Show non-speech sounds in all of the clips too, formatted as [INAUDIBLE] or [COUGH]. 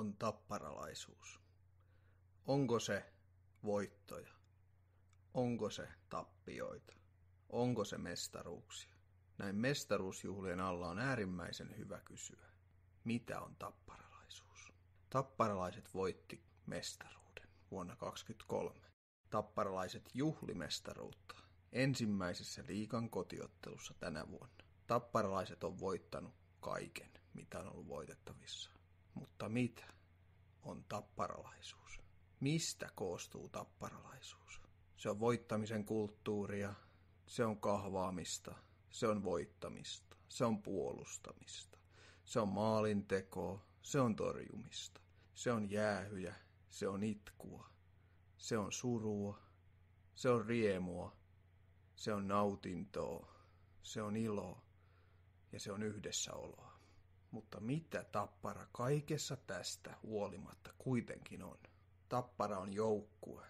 on tapparalaisuus? Onko se voittoja? Onko se tappioita? Onko se mestaruuksia? Näin mestaruusjuhlien alla on äärimmäisen hyvä kysyä. Mitä on tapparalaisuus? Tapparalaiset voitti mestaruuden vuonna 2023. Tapparalaiset juhlimestaruutta ensimmäisessä liikan kotiottelussa tänä vuonna. Tapparalaiset on voittanut kaiken, mitä on ollut voitettavissa. Mutta mitä on tapparalaisuus? Mistä koostuu tapparalaisuus? Se on voittamisen kulttuuria, se on kahvaamista, se on voittamista, se on puolustamista, se on maalintekoa, se on torjumista, se on jäähyjä, se on itkua, se on surua, se on riemua, se on nautintoa, se on iloa ja se on yhdessäoloa. Mutta mitä tappara kaikessa tästä huolimatta kuitenkin on? Tappara on joukkue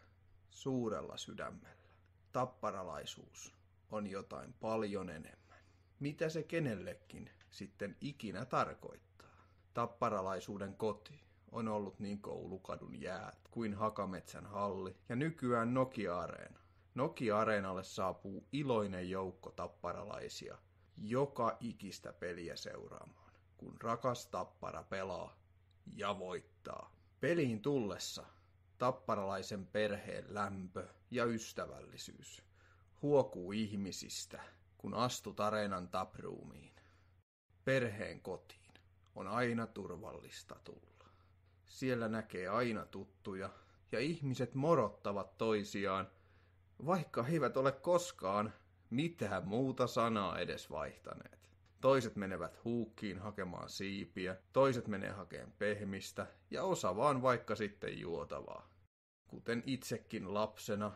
suurella sydämellä. Tapparalaisuus on jotain paljon enemmän. Mitä se kenellekin sitten ikinä tarkoittaa? Tapparalaisuuden koti on ollut niin koulukadun jäät kuin Hakametsän halli ja nykyään Nokia-areena. Nokia-areenalle saapuu iloinen joukko tapparalaisia joka ikistä peliä seuraamaan, kun rakas tappara pelaa ja voittaa. Peliin tullessa tapparalaisen perheen lämpö ja ystävällisyys huokuu ihmisistä, kun astut areenan tapruumiin. Perheen kotiin on aina turvallista tulla. Siellä näkee aina tuttuja ja ihmiset morottavat toisiaan, vaikka he eivät ole koskaan mitään muuta sanaa edes vaihtaneet. Toiset menevät huukkiin hakemaan siipiä, toiset menee hakemaan pehmistä ja osa vaan vaikka sitten juotavaa. Kuten itsekin lapsena,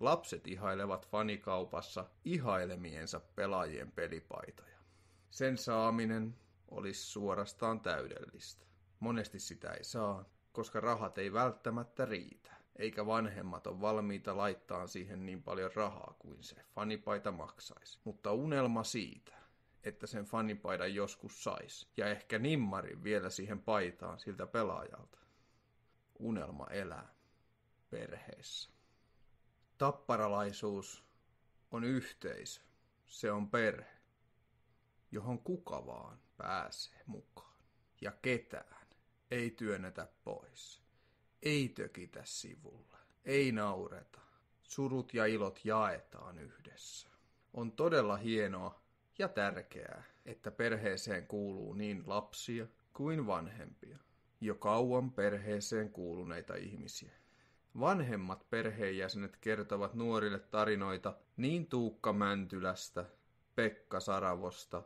lapset ihailevat fanikaupassa ihailemiensa pelaajien pelipaitoja. Sen saaminen olisi suorastaan täydellistä. Monesti sitä ei saa, koska rahat ei välttämättä riitä, eikä vanhemmat ole valmiita laittaa siihen niin paljon rahaa kuin se fanipaita maksaisi. Mutta unelma siitä, että sen fanipaidan joskus sais, ja ehkä nimmarin vielä siihen paitaan siltä pelaajalta. Unelma elää perheessä. Tapparalaisuus on yhteisö, se on perhe, johon kuka vaan pääsee mukaan. Ja ketään ei työnnetä pois, ei tökitä sivulle, ei naureta. Surut ja ilot jaetaan yhdessä. On todella hienoa ja tärkeää, että perheeseen kuuluu niin lapsia kuin vanhempia, jo kauan perheeseen kuuluneita ihmisiä. Vanhemmat perheenjäsenet kertovat nuorille tarinoita niin Tuukka Mäntylästä, Pekka Saravosta,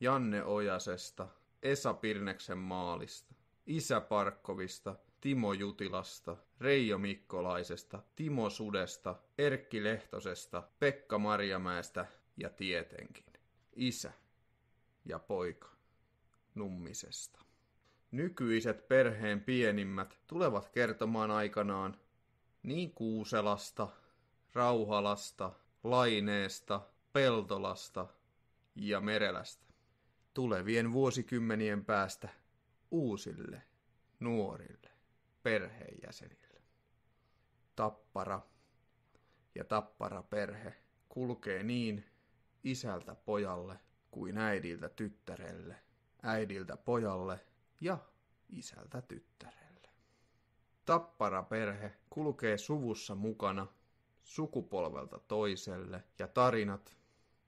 Janne Ojasesta, Esa Pirneksen maalista, Isä Parkkovista, Timo Jutilasta, Reijo Mikkolaisesta, Timo Sudesta, Erkki Lehtosesta, Pekka Marjamäestä ja tietenkin isä ja poika Nummisesta. Nykyiset perheen pienimmät tulevat kertomaan aikanaan niin Kuuselasta, Rauhalasta, Laineesta, Peltolasta ja Merelästä. Tulevien vuosikymmenien päästä uusille, nuorille perheenjäsenille. Tappara ja tappara perhe kulkee niin isältä pojalle kuin äidiltä tyttärelle, äidiltä pojalle ja isältä tyttärelle. Tappara perhe kulkee suvussa mukana sukupolvelta toiselle ja tarinat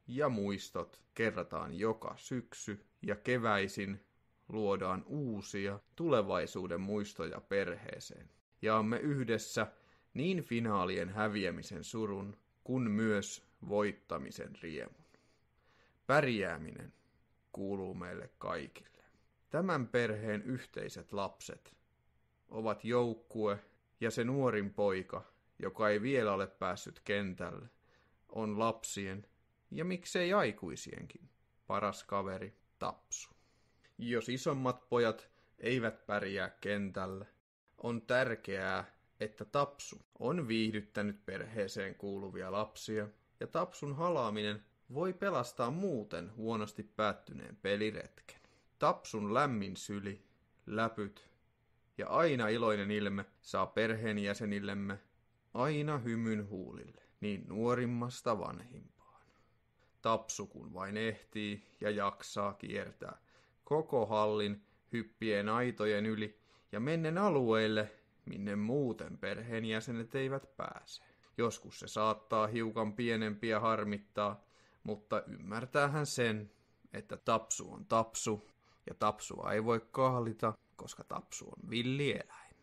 ja muistot kerrataan joka syksy ja keväisin luodaan uusia tulevaisuuden muistoja perheeseen. Jaamme yhdessä niin finaalien häviämisen surun kuin myös voittamisen riemun. Pärjääminen kuuluu meille kaikille. Tämän perheen yhteiset lapset ovat joukkue ja se nuorin poika, joka ei vielä ole päässyt kentälle, on lapsien ja miksei aikuisienkin paras kaveri Tapsu. Jos isommat pojat eivät pärjää kentällä, on tärkeää, että Tapsu on viihdyttänyt perheeseen kuuluvia lapsia, ja Tapsun halaaminen voi pelastaa muuten huonosti päättyneen peliretken. Tapsun lämmin syli, läpyt ja aina iloinen ilme saa perheenjäsenillemme aina hymyn huulille, niin nuorimmasta vanhimpaan. Tapsu kun vain ehtii ja jaksaa kiertää koko hallin hyppien aitojen yli ja mennen alueille, minne muuten perheenjäsenet eivät pääse. Joskus se saattaa hiukan pienempiä harmittaa, mutta ymmärtäähän sen, että tapsu on tapsu ja tapsua ei voi kahlita, koska tapsu on villieläin.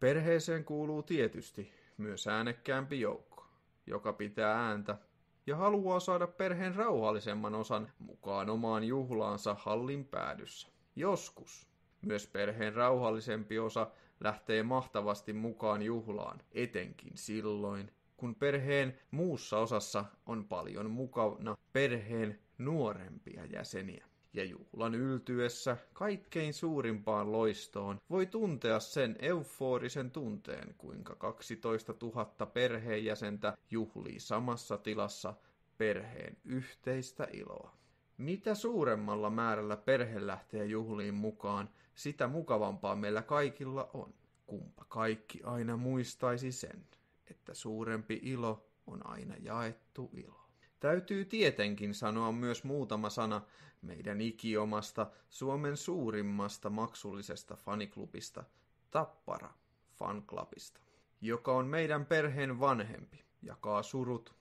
Perheeseen kuuluu tietysti myös äänekkäämpi joukko, joka pitää ääntä ja haluaa saada perheen rauhallisemman osan mukaan omaan juhlaansa hallin päädyssä. Joskus myös perheen rauhallisempi osa lähtee mahtavasti mukaan juhlaan, etenkin silloin, kun perheen muussa osassa on paljon mukana perheen nuorempia jäseniä. Ja juhlan yltyessä kaikkein suurimpaan loistoon voi tuntea sen euforisen tunteen, kuinka 12 000 perheenjäsentä juhlii samassa tilassa perheen yhteistä iloa. Mitä suuremmalla määrällä perhe lähtee juhliin mukaan, sitä mukavampaa meillä kaikilla on. Kumpa kaikki aina muistaisi sen, että suurempi ilo on aina jaettu ilo. Täytyy tietenkin sanoa myös muutama sana meidän ikiomasta Suomen suurimmasta maksullisesta faniklubista, Tappara Fanclubista, joka on meidän perheen vanhempi, jakaa surut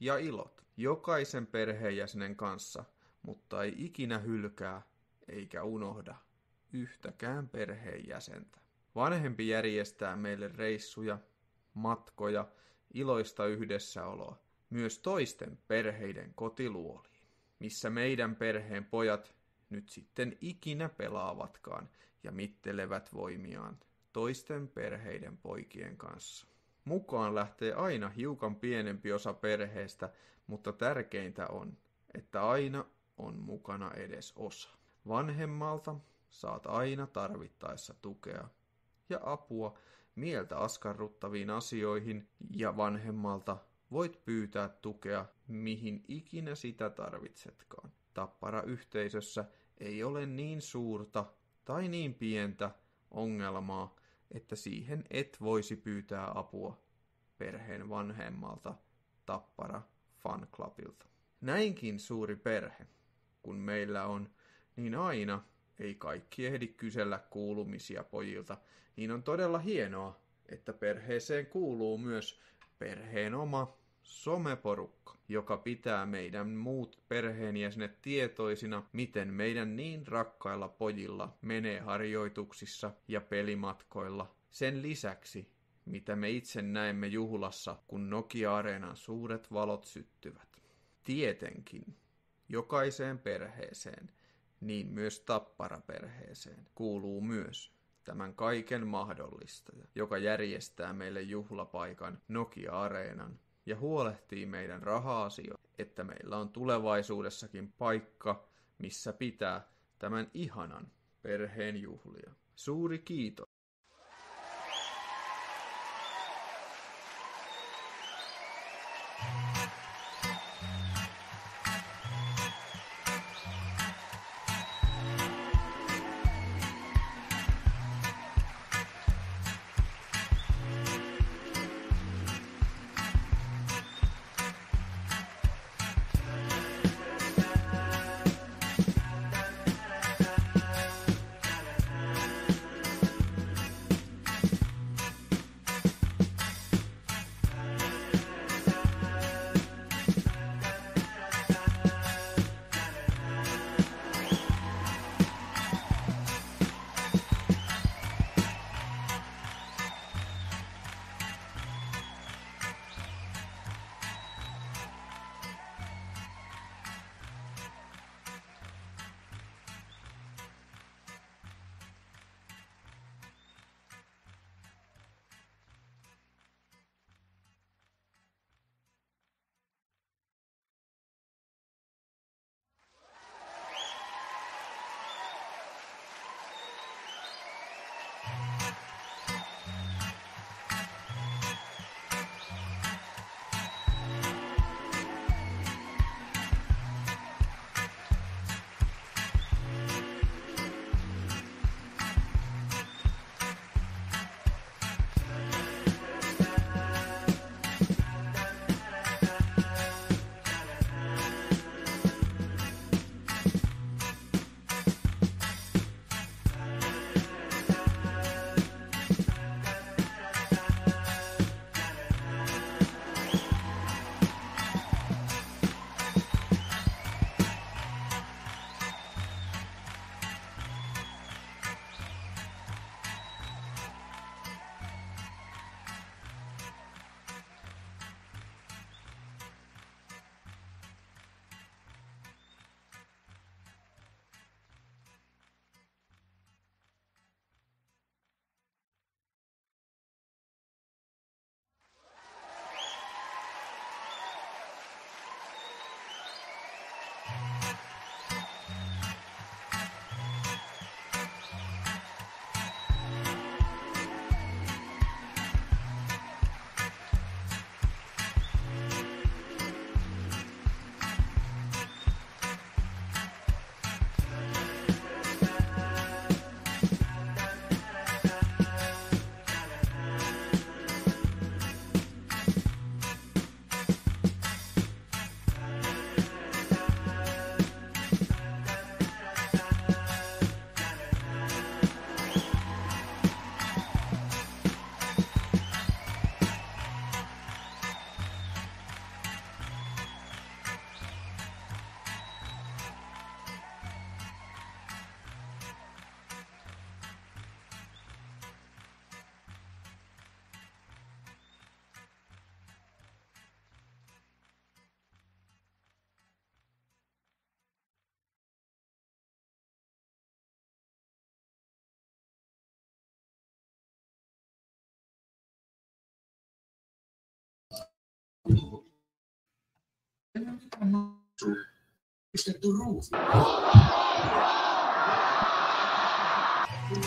ja ilot jokaisen perheenjäsenen kanssa, mutta ei ikinä hylkää eikä unohda yhtäkään perheenjäsentä. Vanhempi järjestää meille reissuja, matkoja, iloista yhdessäoloa, myös toisten perheiden kotiluoliin, missä meidän perheen pojat nyt sitten ikinä pelaavatkaan ja mittelevät voimiaan toisten perheiden poikien kanssa. Mukaan lähtee aina hiukan pienempi osa perheestä, mutta tärkeintä on, että aina on mukana edes osa. Vanhemmalta saat aina tarvittaessa tukea ja apua mieltä askarruttaviin asioihin ja vanhemmalta voit pyytää tukea mihin ikinä sitä tarvitsetkaan. Tappara-yhteisössä ei ole niin suurta tai niin pientä ongelmaa, että siihen et voisi pyytää apua perheen vanhemmalta Tappara Fan Clubilta. Näinkin suuri perhe, kun meillä on, niin aina ei kaikki ehdi kysellä kuulumisia pojilta, niin on todella hienoa, että perheeseen kuuluu myös perheen oma someporukka, joka pitää meidän muut perheenjäsenet tietoisina, miten meidän niin rakkailla pojilla menee harjoituksissa ja pelimatkoilla. Sen lisäksi, mitä me itse näemme juhlassa, kun Nokia-areenan suuret valot syttyvät. Tietenkin, jokaiseen perheeseen, niin myös Tappara-perheeseen, kuuluu myös tämän kaiken mahdollistaja, joka järjestää meille juhlapaikan Nokia-areenan ja huolehtii meidän raha-asioita, että meillä on tulevaisuudessakin paikka, missä pitää tämän ihanan perheen juhlia. Suuri kiitos.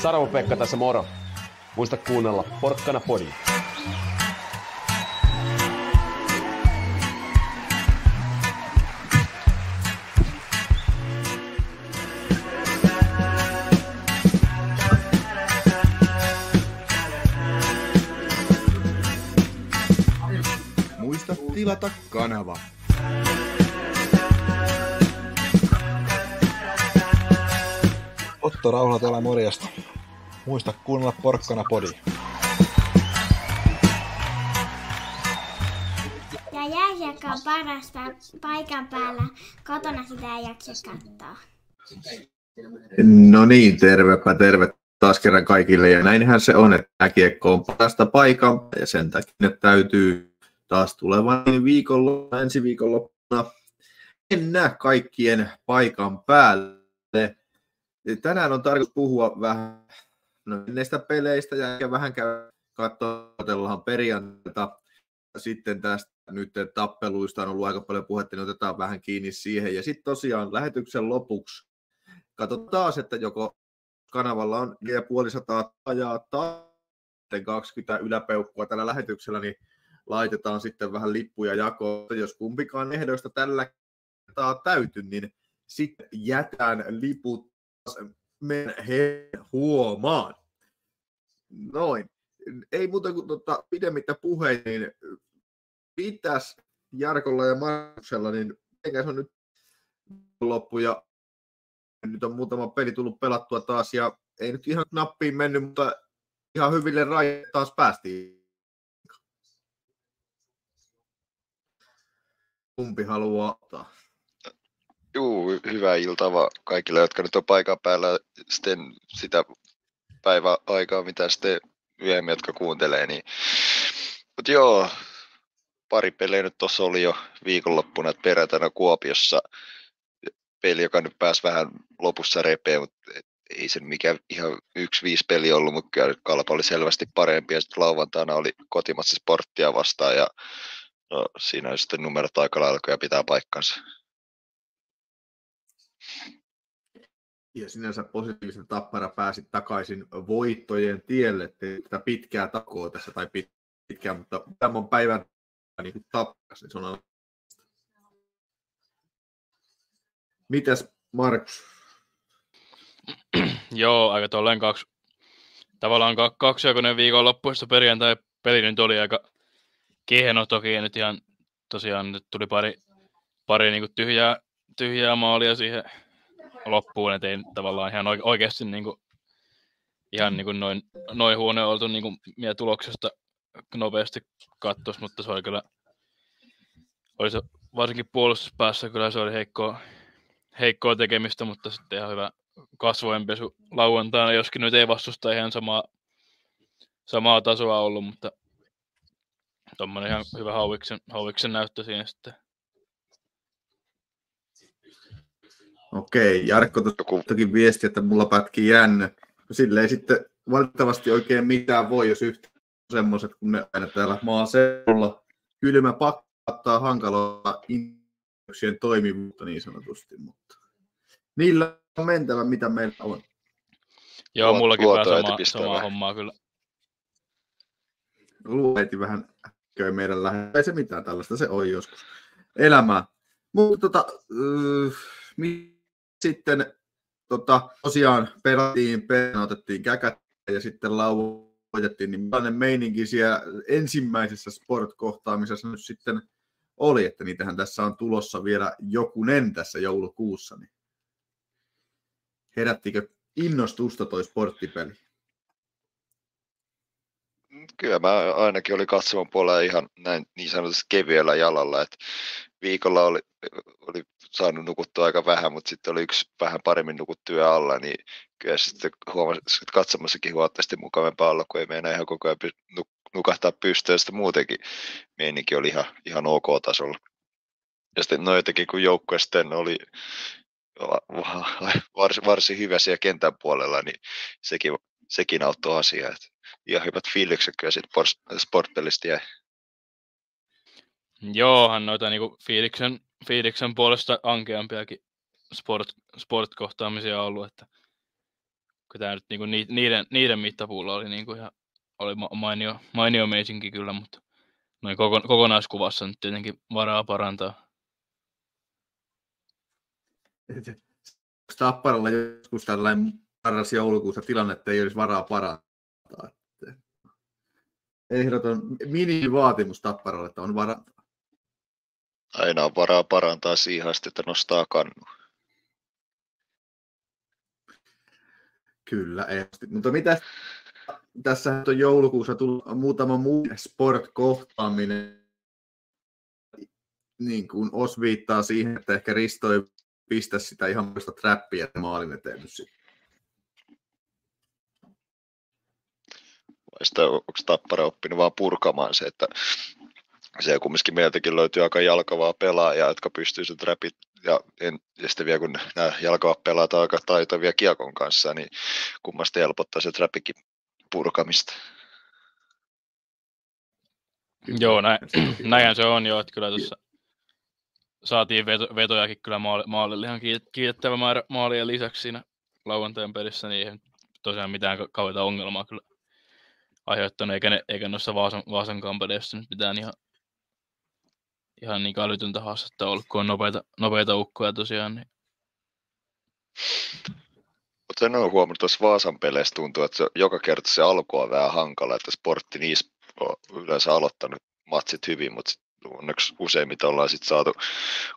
Sarvo Pekka tässä moro. Muista kuunnella Porkkana. Muista tilata kanava. Otto Rauhala täällä morjesta. Muista kuunnella Porkkana podi. Ja jääkiekko on parasta paikan päällä. Kotona sitä ei jaksa katsoa. No niin, tervepä terve taas kerran kaikille. Ja näinhän se on, että jääkiekko on parasta paikan ja sen takia ne täytyy taas tulevan viikolla, ensi viikonloppuna mennä kaikkien paikan päälle. Tänään on tarkoitus puhua vähän no, näistä peleistä ja ehkä vähän katsotellaan perjantaita. Sitten tästä nyt tappeluista on ollut aika paljon puhetta, niin otetaan vähän kiinni siihen. Ja sitten tosiaan lähetyksen lopuksi katsotaan taas, että joko kanavalla on G500 ajaa tai 20 yläpeukkua tällä lähetyksellä, niin laitetaan sitten vähän lippuja jakoon. Jos kumpikaan ehdoista tällä kertaa täyty, niin sitten jätään liput meidän huomaan. Noin. Ei muuta kuin tota, pidemmittä puheita, niin pitäisi Jarkolla ja Markuksella, niin se on nyt loppu ja nyt on muutama peli tullut pelattua taas ja ei nyt ihan nappiin mennyt, mutta ihan hyville rajoille taas päästiin. Kumpi haluaa ottaa? Juu, hyvää iltaa kaikille, jotka nyt on paikan päällä sitten sitä päiväaikaa, mitä sitten myöhemmin, jotka kuuntelee. Niin. Mutta joo, pari peliä nyt tuossa oli jo viikonloppuna, että perjantaina Kuopiossa peli, joka nyt pääsi vähän lopussa repeen, mutta ei se mikään ihan yksi viisi peli ollut, mutta kyllä kalpa oli selvästi parempi ja sitten lauantaina oli kotimassa sporttia vastaan ja no, siinä on sitten numerot aika lailla ja pitää paikkansa. Ja sinänsä positiivisen tappara pääsi takaisin voittojen tielle, että pitkää takoa tässä, tai pitkää, mutta tämän päivän niin tappas, niin se on Mitäs Markus? [CLEARS THROAT] Joo, aika tolleen kaksi, tavallaan kaksijakoinen viikonloppuista perjantai peli nyt oli aika kehno toki, nyt ihan tosiaan nyt tuli pari, pari niin kuin tyhjää, tyhjää maalia siihen loppuun, että ei tavallaan ihan oikeasti niin kuin, ihan niin kuin noin, noin huone oltu niin kuin tuloksesta nopeasti kattos, mutta se oli kyllä, oli se varsinkin puolustuspäässä kyllä se oli heikkoa, heikkoa tekemistä, mutta sitten ihan hyvä kasvojenpesu lauantaina, joskin nyt ei vastusta ihan samaa, samaa tasoa ollut, mutta tuommoinen ihan hyvä hauviksen, hauviksen näyttö siinä sitten. Okei, Jarkko tuostakin viesti, että mulla pätkii jännä. Sille ei sitten valitettavasti oikein mitään voi, jos yhtä semmoiset, kun ne aina täällä maaseudulla kylmä pakkaa hankaloittaa innoksien toimivuutta niin sanotusti, mutta niillä on mentävä, mitä meillä on. Joo, mullakin vähän sama, samaa hommaa kyllä. Lueti vähän käy meidän lähellä. Ei se mitään tällaista, se on joskus elämää. Mutta tota, äh, sitten tota, tosiaan pelattiin, otettiin käkät ja sitten lauvoitettiin, niin millainen meininki siellä ensimmäisessä sport-kohtaamisessa nyt sitten oli, että niitähän tässä on tulossa vielä jokunen tässä joulukuussa, niin herättikö innostusta toi sporttipeli? Kyllä mä ainakin oli katsoman puolella ihan näin niin sanotusti kevyellä jalalla, että viikolla oli, oli saanut nukuttua aika vähän, mutta sitten oli yksi vähän paremmin nukuttuja alla, niin kyllä sitten huomasi, että katsomassakin huomattavasti mukavampaa olla, kun ei meinaa ihan koko ajan nukahtaa pystyyn, ja sitten muutenkin meininki oli ihan, ihan ok-tasolla. Ja sitten no jotenkin kun joukkue sitten oli varsin, varsin hyvä siellä kentän puolella, niin sekin, sekin auttoi asiaa. Että ihan hyvät fiilikset kyllä siitä sportpelistä jäi. Joo, hän noita niinku fiiliksen, fiiliksen puolesta ankeampiakin sport, sport-kohtaamisia ollut, että kun tämä nyt niinku niiden, niiden mittapuulla oli niinku ihan oli mainio, mainio meisinki kyllä, mutta noin koko, kokonaiskuvassa nyt tietenkin varaa parantaa. Tapparalla joskus tällainen paras joulukuussa tilanne, että ei olisi varaa parantaa. Ehdoton minimivaatimus Tapparalle, että on varaa. Aina on varaa parantaa siihen asti, että nostaa kannu. Kyllä, ehdosti. Mutta mitä tässä on joulukuussa tullut muutama muu sport-kohtaaminen, niin kuin osviittaa siihen, että ehkä Risto ei pistä sitä ihan muista trappia maalin eteen nyt Sitä, onko Tappara oppinut vaan purkamaan se, että se kumminkin meiltäkin löytyy aika jalkavaa pelaajaa, jotka pystyy sen trapit ja, en, ja sitten vielä kun nämä jalkavat pelaat aika taitavia kiekon kanssa, niin kummasti helpottaa se trapikin purkamista. Joo, näin, [CLEARS THROAT] näinhän se on jo, että kyllä tuossa saatiin veto, vetojakin kyllä maali, maalille ihan kiitettävä määrä maalien lisäksi siinä lauantajan pelissä, niin ei tosiaan mitään kauheita ongelmaa kyllä aiheuttanut, eikä, ne, eikä noissa Vaasan, Vaasan kampanjassa nyt mitään ihan, ihan niin älytöntä haastetta ollut, kun on nopeita, nopeita ukkoja tosiaan. Niin. Mutta en ole huomannut, tuossa Vaasan peleissä tuntuu, että se, joka kerta se alku on vähän hankala, että sportti niissä on yleensä aloittanut matsit hyvin, mutta onneksi useimmiten ollaan sitten saatu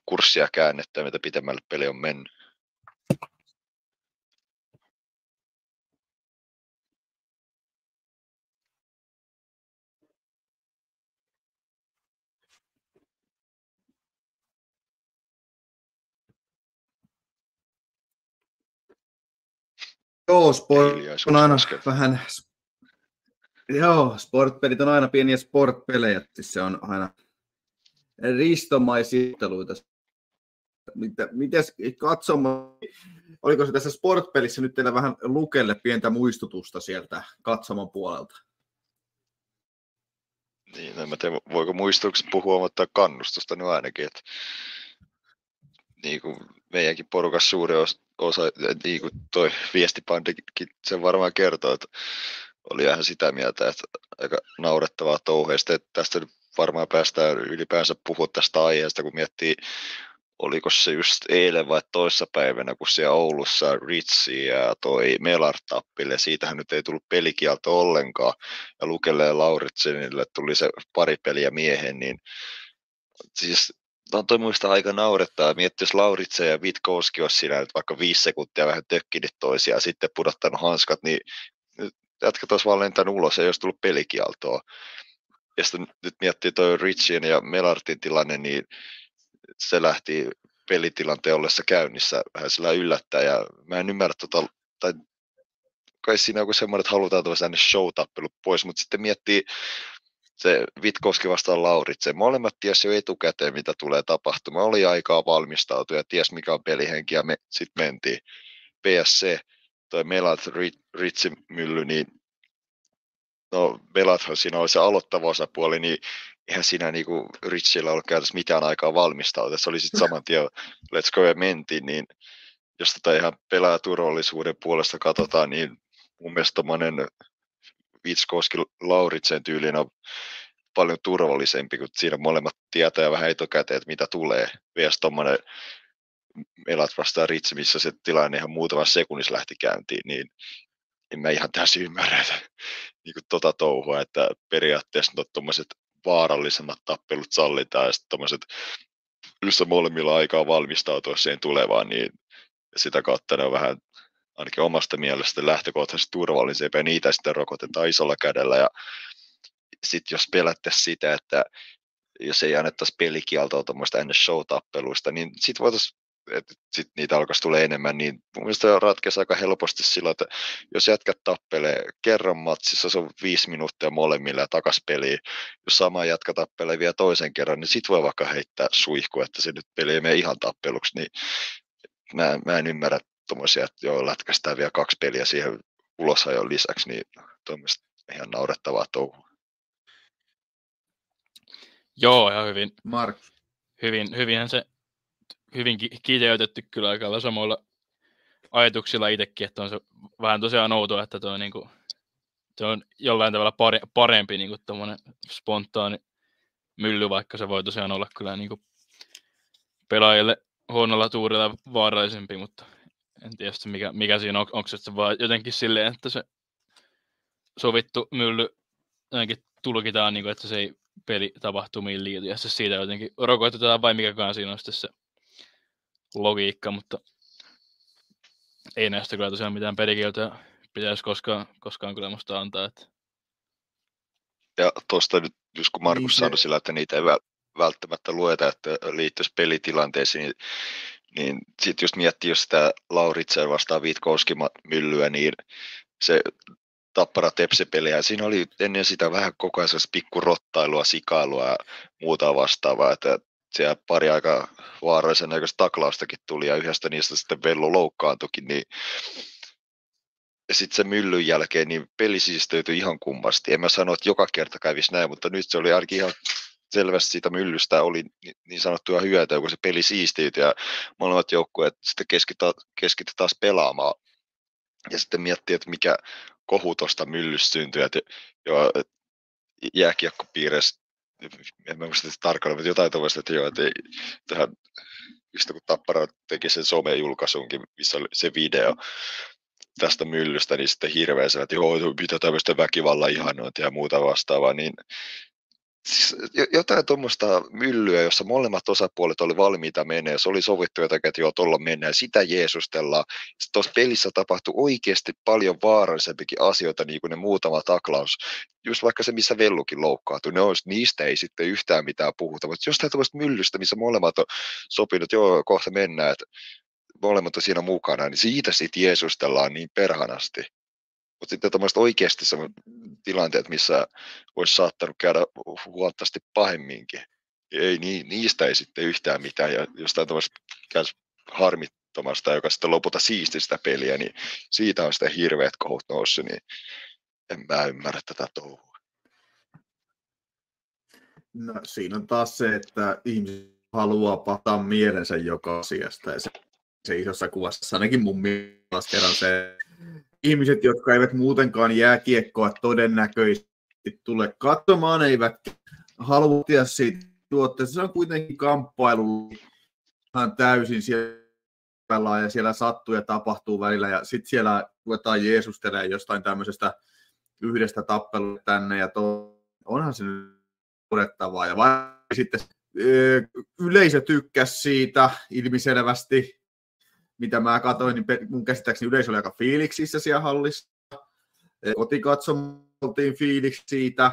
kurssia käännettyä, mitä pitemmälle peli on mennyt. Joo, sport on aina vähän... Joo, sportpelit on aina pieniä sportpelejä. Siis se on aina ristomaisia Mitä, mites katsomaan, oliko se tässä sportpelissä nyt teillä vähän lukelle pientä muistutusta sieltä katsomon puolelta? Niin, en mä tiedä, voiko muistutuksessa puhua, mutta kannustusta nyt ainakin, että niin kuin meidänkin porukassa suuri osa, niin kuin toi viestipandikin sen varmaan kertoo, että oli ihan sitä mieltä, että aika naurettavaa touheista, että tästä varmaan päästään ylipäänsä puhua tästä aiheesta, kun miettii, oliko se just eilen vai toissapäivänä, kun siellä Oulussa Ritsi ja toi Melar tappille, siitähän nyt ei tullut pelikielto ollenkaan, ja Lukelle ja Lauritsenille tuli se pari peliä miehen, niin siis on toi muista aika naurettaa. Mietti, jos Lauritse ja Witkowski olisi siinä nyt vaikka viisi sekuntia vähän tökkinyt toisiaan sitten pudottanut hanskat, niin jätkät olisi vaan lentänyt ulos, ei olisi tullut pelikieltoa. Ja sitten nyt miettii toi Richien ja Melartin tilanne, niin se lähti pelitilanteen ollessa käynnissä vähän sillä yllättää. Ja mä en ymmärrä tota, tai kai siinä on joku semmoinen, että halutaan tuossa show pois, mutta sitten miettii se Vitkoski vastaan Lauritse. Molemmat ties jo etukäteen, mitä tulee tapahtumaan. Oli aikaa valmistautua ja ties mikä on pelihenki ja me sitten mentiin. PSC, toi Melat Ritsi mylly, niin no Melathan siinä oli se aloittava osapuoli, niin eihän siinä niinku Ritsillä ollut käytössä mitään aikaa valmistautua. Se oli sitten saman tien let's go ja mentiin, niin jos tätä ihan pelaajaturvallisuuden puolesta katsotaan, niin mun mielestä Vitskoski Lauritsen tyyliin on paljon turvallisempi, kun siinä molemmat tietää vähän etukäteen, että mitä tulee. Vielä tuommoinen Melat vastaan Ritsi, missä se tilanne ihan muutaman sekunnissa lähti käyntiin, niin en mä ihan täysin ymmärrä että, [LAUGHS] niin kuin tota touhua, että periaatteessa no, tuommoiset vaarallisemmat tappelut sallitaan ja sitten tuommoiset, jossa molemmilla aikaa valmistautua siihen tulevaan, niin sitä kautta ne on vähän ainakin omasta mielestä lähtökohtaisesti turvallisempia, niitä sitten rokotetaan isolla kädellä. Ja sitten jos pelättäisiin sitä, että jos ei annettaisi pelikieltoa tuommoista ennen show-tappeluista, niin sitten voitaisiin että sit niitä alkaisi tulla enemmän, niin mun mielestä ratkaisi aika helposti sillä, että jos jätkät tappelee kerran matsissa, se on viisi minuuttia molemmille ja takas peliin. Jos sama jatka tappelee vielä toisen kerran, niin sit voi vaikka heittää suihku, että se nyt peli ei mene ihan tappeluksi, niin mä, mä en ymmärrä tuommoisia, että joo, lätkästään vielä kaksi peliä siihen ulosajon lisäksi, niin tuommoista ihan naurettavaa touhua. Joo, ihan hyvin. Mark. Hyvin, hyvinhän se hyvin ki- kiteytetty kyllä aika samoilla ajatuksilla itsekin, että on se vähän tosiaan outoa, että tuo niinku, se on jollain tavalla pare, parempi niinku spontaani mylly, vaikka se voi tosiaan olla kyllä niinku pelaajille huonolla tuurilla vaarallisempi, mutta en tiedä mikä, mikä siinä on, onko se vaan jotenkin silleen, että se sovittu mylly jotenkin tulkitaan, niin kuin, että se ei pelitapahtumiin liity, ja se siitä jotenkin rokotetaan vai mikäkään siinä on sitten se logiikka, mutta ei näistä kyllä tosiaan mitään pelikieltoja pitäisi koskaan, koskaan kyllä musta antaa. Että... Ja tuosta nyt, just kun Markus niin, sanoi sillä, että niitä ei välttämättä lueta, että liittyisi pelitilanteisiin, niin, niin sitten just miettii, jos sitä Lauritsen vastaan Viitkouski-myllyä, niin se tappara tepsipeliä. Siinä oli ennen sitä vähän koko ajan pikkurottailua, sikailua ja muuta vastaavaa, että siellä pari aika vaarallisen näköistä taklaustakin tuli ja yhdestä niistä sitten Vellu loukkaantukin, niin sitten se myllyn jälkeen, niin peli siisteytyi ihan kummasti. En mä sano, että joka kerta kävisi näin, mutta nyt se oli ainakin ihan selvästi siitä myllystä oli niin sanottua hyötyä, kun se peli siistiytyi ja molemmat joukkueet sitten keskitty taas pelaamaan. Ja sitten miettii, että mikä kohu tuosta myllystä syntyi, että jo jääkiekkopiireissä en mä muista tarkalleen, mutta jotain tuollaista, että joo, että tähän, just kun Tappara teki sen some-julkaisunkin, missä oli se video tästä myllystä, niin sitten hirveän että joo, mitä tämmöistä väkivallan ihanointia ja muuta vastaavaa, niin jotain tuommoista myllyä, jossa molemmat osapuolet oli valmiita menee, se oli sovittu jotakin, että joo, tuolla mennään, sitä jeesustellaan. Sitten tuossa pelissä tapahtui oikeasti paljon vaarallisempikin asioita, niin kuin ne muutama taklaus. Just vaikka se, missä Vellukin loukkaantui, ne olisi, niistä ei sitten yhtään mitään puhuta, mutta jostain tuommoista myllystä, missä molemmat on sopinut, joo, kohta mennään, että molemmat on siinä mukana, niin siitä sitten jeesustellaan niin perhanasti. Mutta sitten tuommoiset oikeasti tilanteet, missä olisi saattanut käydä huomattavasti pahemminkin, ei, niistä ei sitten yhtään mitään. Ja jostain tuommoista harmittomasta, joka sitten lopulta siisti sitä peliä, niin siitä on sitten hirveät kohut noussut, niin en mä ymmärrä tätä touhua. No, siinä on taas se, että ihmiset haluaa pataa mielensä joka asiasta ja se, se isossa kuvassa ainakin mun mielestä se ihmiset, jotka eivät muutenkaan jääkiekkoa todennäköisesti tule katsomaan, eivät halua siitä tuotteesta. Se on kuitenkin kamppailu ihan täysin siellä ja siellä sattuu ja tapahtuu välillä ja sitten siellä ruvetaan jeesustelemaan jostain tämmöisestä yhdestä tappelusta tänne ja to, onhan se purettavaa ja vai sitten yleisö tykkäsi siitä ilmiselvästi mitä mä katsoin, niin mun käsittääkseni yleisö oli aika fiiliksissä siellä hallissa. Kotikatsomo oltiin fiiliksi siitä.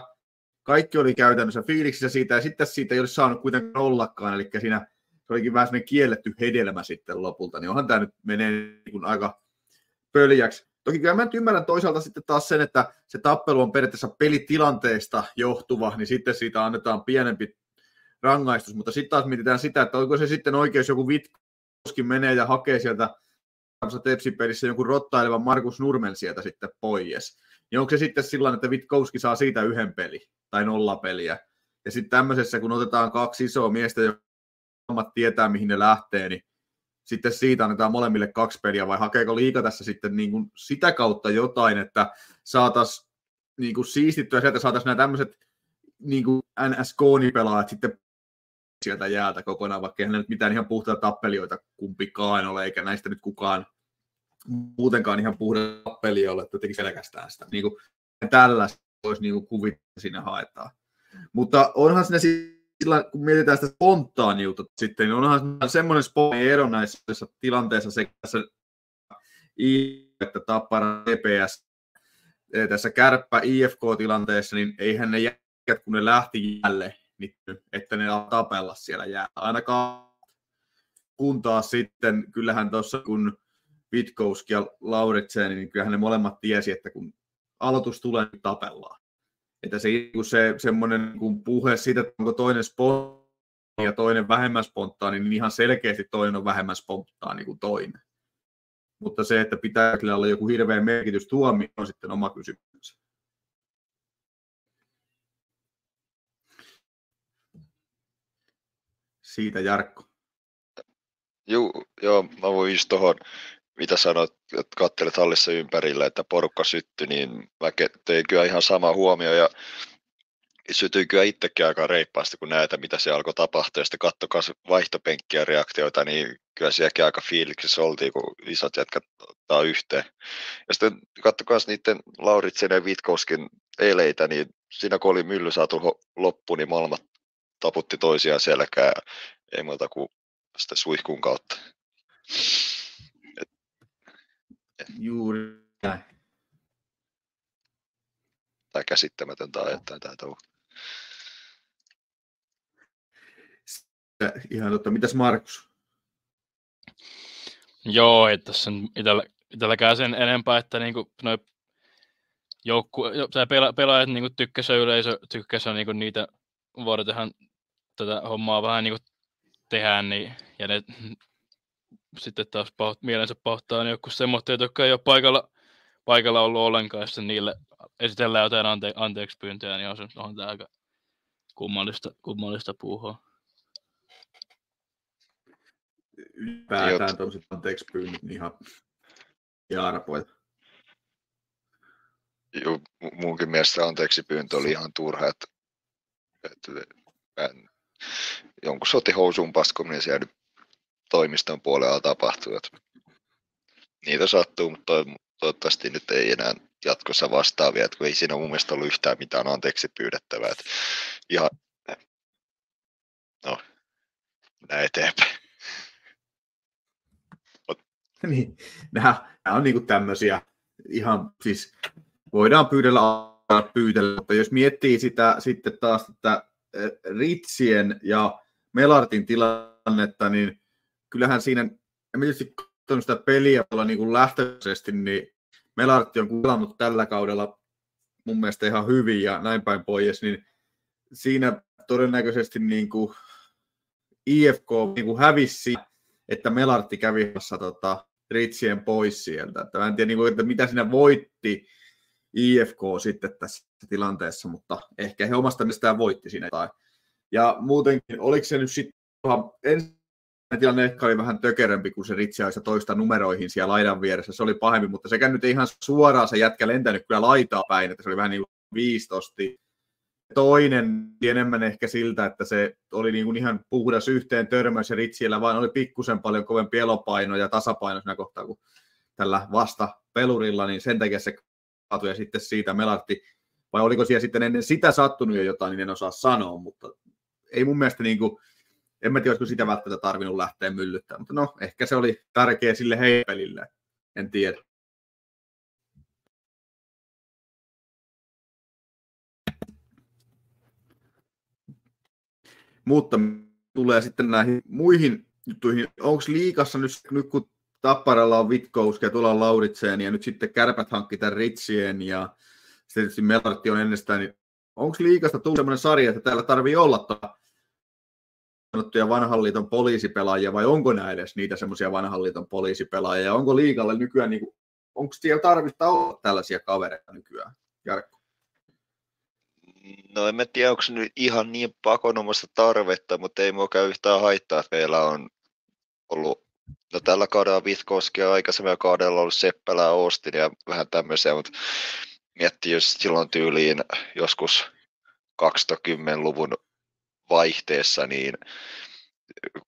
Kaikki oli käytännössä fiiliksissä siitä, ja sitten siitä ei olisi saanut kuitenkaan ollakaan, eli siinä se olikin vähän sellainen kielletty hedelmä sitten lopulta, niin onhan tämä nyt menee niin aika pöljäksi. Toki kyllä mä nyt ymmärrän toisaalta sitten taas sen, että se tappelu on periaatteessa pelitilanteesta johtuva, niin sitten siitä annetaan pienempi rangaistus, mutta sitten taas mietitään sitä, että onko se sitten oikeus joku vit, Koski menee ja hakee sieltä Tepsipelissä jonkun rottailevan Markus Nurmen sieltä sitten pois. Niin onko se sitten sillä että Witkowski saa siitä yhden peli tai nolla peliä. Ja sitten tämmöisessä, kun otetaan kaksi isoa miestä, jotka tietää, mihin ne lähtee, niin sitten siitä annetaan molemmille kaksi peliä, vai hakeeko liika tässä sitten niin kuin sitä kautta jotain, että saataisiin niin kuin siistittyä sieltä, saataisiin nämä tämmöiset niin kuin NS-koonipelaajat sitten sieltä jäältä kokonaan, vaikka eihän nyt mitään ihan puhtaita tappelijoita kumpikaan ole, eikä näistä nyt kukaan muutenkaan ihan puhtaita tappelija ole, että tekisi pelkästään sitä. Niin kuin tällä voisi niin kuvittaa sinne haetaan. Mutta onhan siinä sillä, kun mietitään sitä spontaaniutta sitten, niin onhan semmoinen spontaani ero näissä tilanteissa sekä tässä että Tappara TPS tässä kärppä IFK-tilanteessa, niin eihän ne jätkät, kun ne lähti jälleen, että ne tapella siellä jää. Ainakaan kun taas sitten, kyllähän tuossa kun Witkowski ja Lauritsen, niin kyllähän ne molemmat tiesi, että kun aloitus tulee, niin tapellaan. Että se, se semmoinen kun puhe siitä, että onko toinen spontaani ja toinen vähemmän spontaani, niin ihan selkeästi toinen on vähemmän spontaani kuin toinen. Mutta se, että pitää kyllä olla joku hirveä merkitys tuomi, on sitten oma kysymys. Siitä Jarkko. Juu, joo, mä voin just tuohon, mitä sanoit, että kattelet hallissa ympärillä, että porukka syttyi, niin mä tein kyllä ihan sama huomio ja sytyin kyllä itsekin aika reippaasti, kun näitä, mitä se alkoi tapahtua, ja sitten katsokaa vaihtopenkkiä reaktioita, niin kyllä sielläkin aika fiiliksissä oltiin, kun isot jätkät ottaa yhteen. Ja sitten katsokaa niiden Lauritsen ja Vitkouskin eleitä, niin siinä kun oli mylly saatu loppuun, niin molemmat taputti toisiaan selkää, ei muuta kuin sitä suihkun kautta. Juuri näin. Tai käsittämätöntä ajattaa tämä touhu. Ihan totta. Mitäs Markus? Joo, ei tässä itellä, itelläkään sen enempää, että niinku noi joukku, pela, pelaajat niinku tykkäsivät yleisö, tykkäsivät niinku niitä vartenhan tätä hommaa vähän niinku tehdään, niin, ja ne sitten taas pahoit, mielensä pahoittaa niin joku semmoista, jotka ei ole paikalla, paikalla ollut ollenkaan, sitten niille esitellään jotain ante, anteeksi pyyntöjä, niin on, se, on tämä aika kummallista, kummallista puuhaa. Ylipäätään tuollaiset anteeksi pyynnöt niin ihan jaarapoja. Mu- munkin mielestä anteeksi pyyntö oli ihan turha, että, että en, jonkun sotihousuun paskominen siellä toimiston puolella tapahtuu. Että niitä sattuu, mutta to, toivottavasti nyt ei enää jatkossa vastaavia, että kun ei siinä mun mielestä ollut yhtään mitään anteeksi pyydettävää. Että ihan, no, näin eteenpäin. niin, nämä, nämä on niinku tämmöisiä ihan, siis voidaan pyydellä pyytellä, mutta jos miettii sitä sitten taas että Ritsien ja Melartin tilannetta, niin kyllähän siinä, en tietysti katsonut sitä peliä olla niin kuin lähtöisesti, niin Melartti on pelannut tällä kaudella mun mielestä ihan hyvin ja näin päin pois, niin siinä todennäköisesti niin kuin IFK niin kuin hävisi, että Melartti kävi tota, Ritsien pois sieltä. Että mä en tiedä, niin kuin, että mitä siinä voitti IFK sitten tässä tilanteessa, mutta ehkä he omasta mielestään voitti siinä jotain. Ja muutenkin, oliko se nyt sitten, ensimmäinen tilanne ehkä oli vähän tökerempi kuin se Ritsi aisa toista numeroihin siellä laidan vieressä, se oli pahempi, mutta sekä nyt ihan suoraan se jätkä lentänyt kyllä laitaa päin, että se oli vähän niin kuin viistosti. Toinen enemmän ehkä siltä, että se oli niin kuin ihan puhdas yhteen törmäys ja Ritsiellä vaan oli pikkusen paljon kovempi elopaino ja tasapaino siinä kohtaa kuin tällä vasta pelurilla, niin sen takia se kaatui ja sitten siitä Melartti, vai oliko siellä sitten ennen sitä sattunut jo jotain, niin en osaa sanoa, mutta ei mun mielestä niin kuin, en mä tiedä, olisiko sitä välttämättä tarvinnut lähteä myllyttämään, mutta no, ehkä se oli tärkeä sille heipelille, en tiedä. Mutta tulee sitten näihin muihin juttuihin. Onko liikassa nyt, nyt kun Tapparalla on Vitkouski ja tuolla Lauritseen ja nyt sitten Kärpät hankki tämän Ritsien ja sitten tietysti Melartti on ennestään, niin onko liikasta tullut sellainen sarja, että täällä tarvii olla sanottuja vanhan liiton poliisipelaajia vai onko nämä edes niitä semmoisia vanhan liiton poliisipelaajia ja onko liikalle nykyään, niin kuin, onko siellä tarvista olla tällaisia kavereita nykyään? Jarkko. No en mä tiedä, onko nyt ihan niin pakonomasta tarvetta, mutta ei mua käy yhtään haittaa, että meillä on ollut, no tällä kaudella Vitkoski ja aikaisemmilla kaudella ollut Seppälä ja Austin ja vähän tämmöisiä, mutta miettii jos silloin tyyliin joskus 20-luvun vaihteessa, niin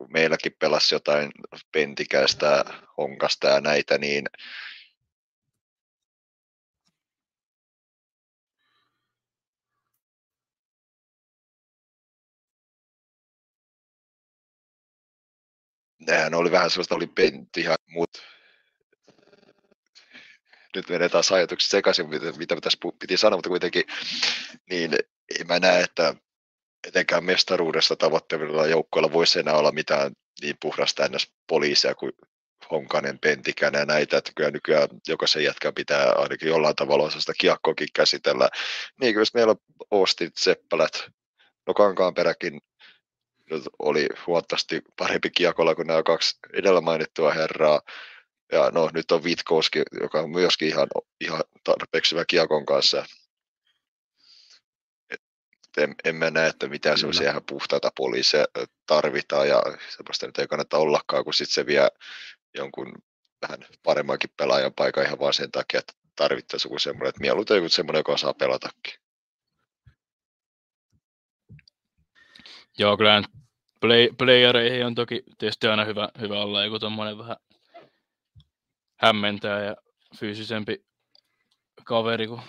meilläkin pelasi jotain Pentikäistä, Honkasta ja näitä, niin nehän oli vähän sellaista, oli pentti ihan muut. Nyt menee taas ajatukset sekaisin, mitä, mitä tässä piti sanoa, mutta kuitenkin, niin en mä näe, että etenkään mestaruudesta tavoittelevilla joukkoilla voisi enää olla mitään niin puhdasta ennäs poliisia kuin Honkanen, Pentikäinen ja näitä, että kyllä nykyään jokaisen jätkän pitää ainakin jollain tavalla sitä kiekkoakin käsitellä. Niin kyllä meillä on Ostit, Seppälät, no Kankaanperäkin oli huomattavasti parempi kiekolla kuin nämä kaksi edellä mainittua herraa. Ja no nyt on Vitkouski, joka on myöskin ihan, ihan tarpeeksi hyvä kiekon kanssa. Et en, en mä näe, että mitään semmoisia ihan puhtaita poliiseja tarvitaan ja semmoista nyt ei kannata ollakaan, kun sitten se vie jonkun vähän paremmankin pelaajan paikan ihan vaan sen takia, että tarvittaisiin joku semmoinen, että mieluiten joku semmoinen, joka osaa pelatakin. Joo, kyllä play, playereihin on toki tietysti aina hyvä, hyvä olla joku tommonen vähän hämmentää ja fyysisempi kaveri, kun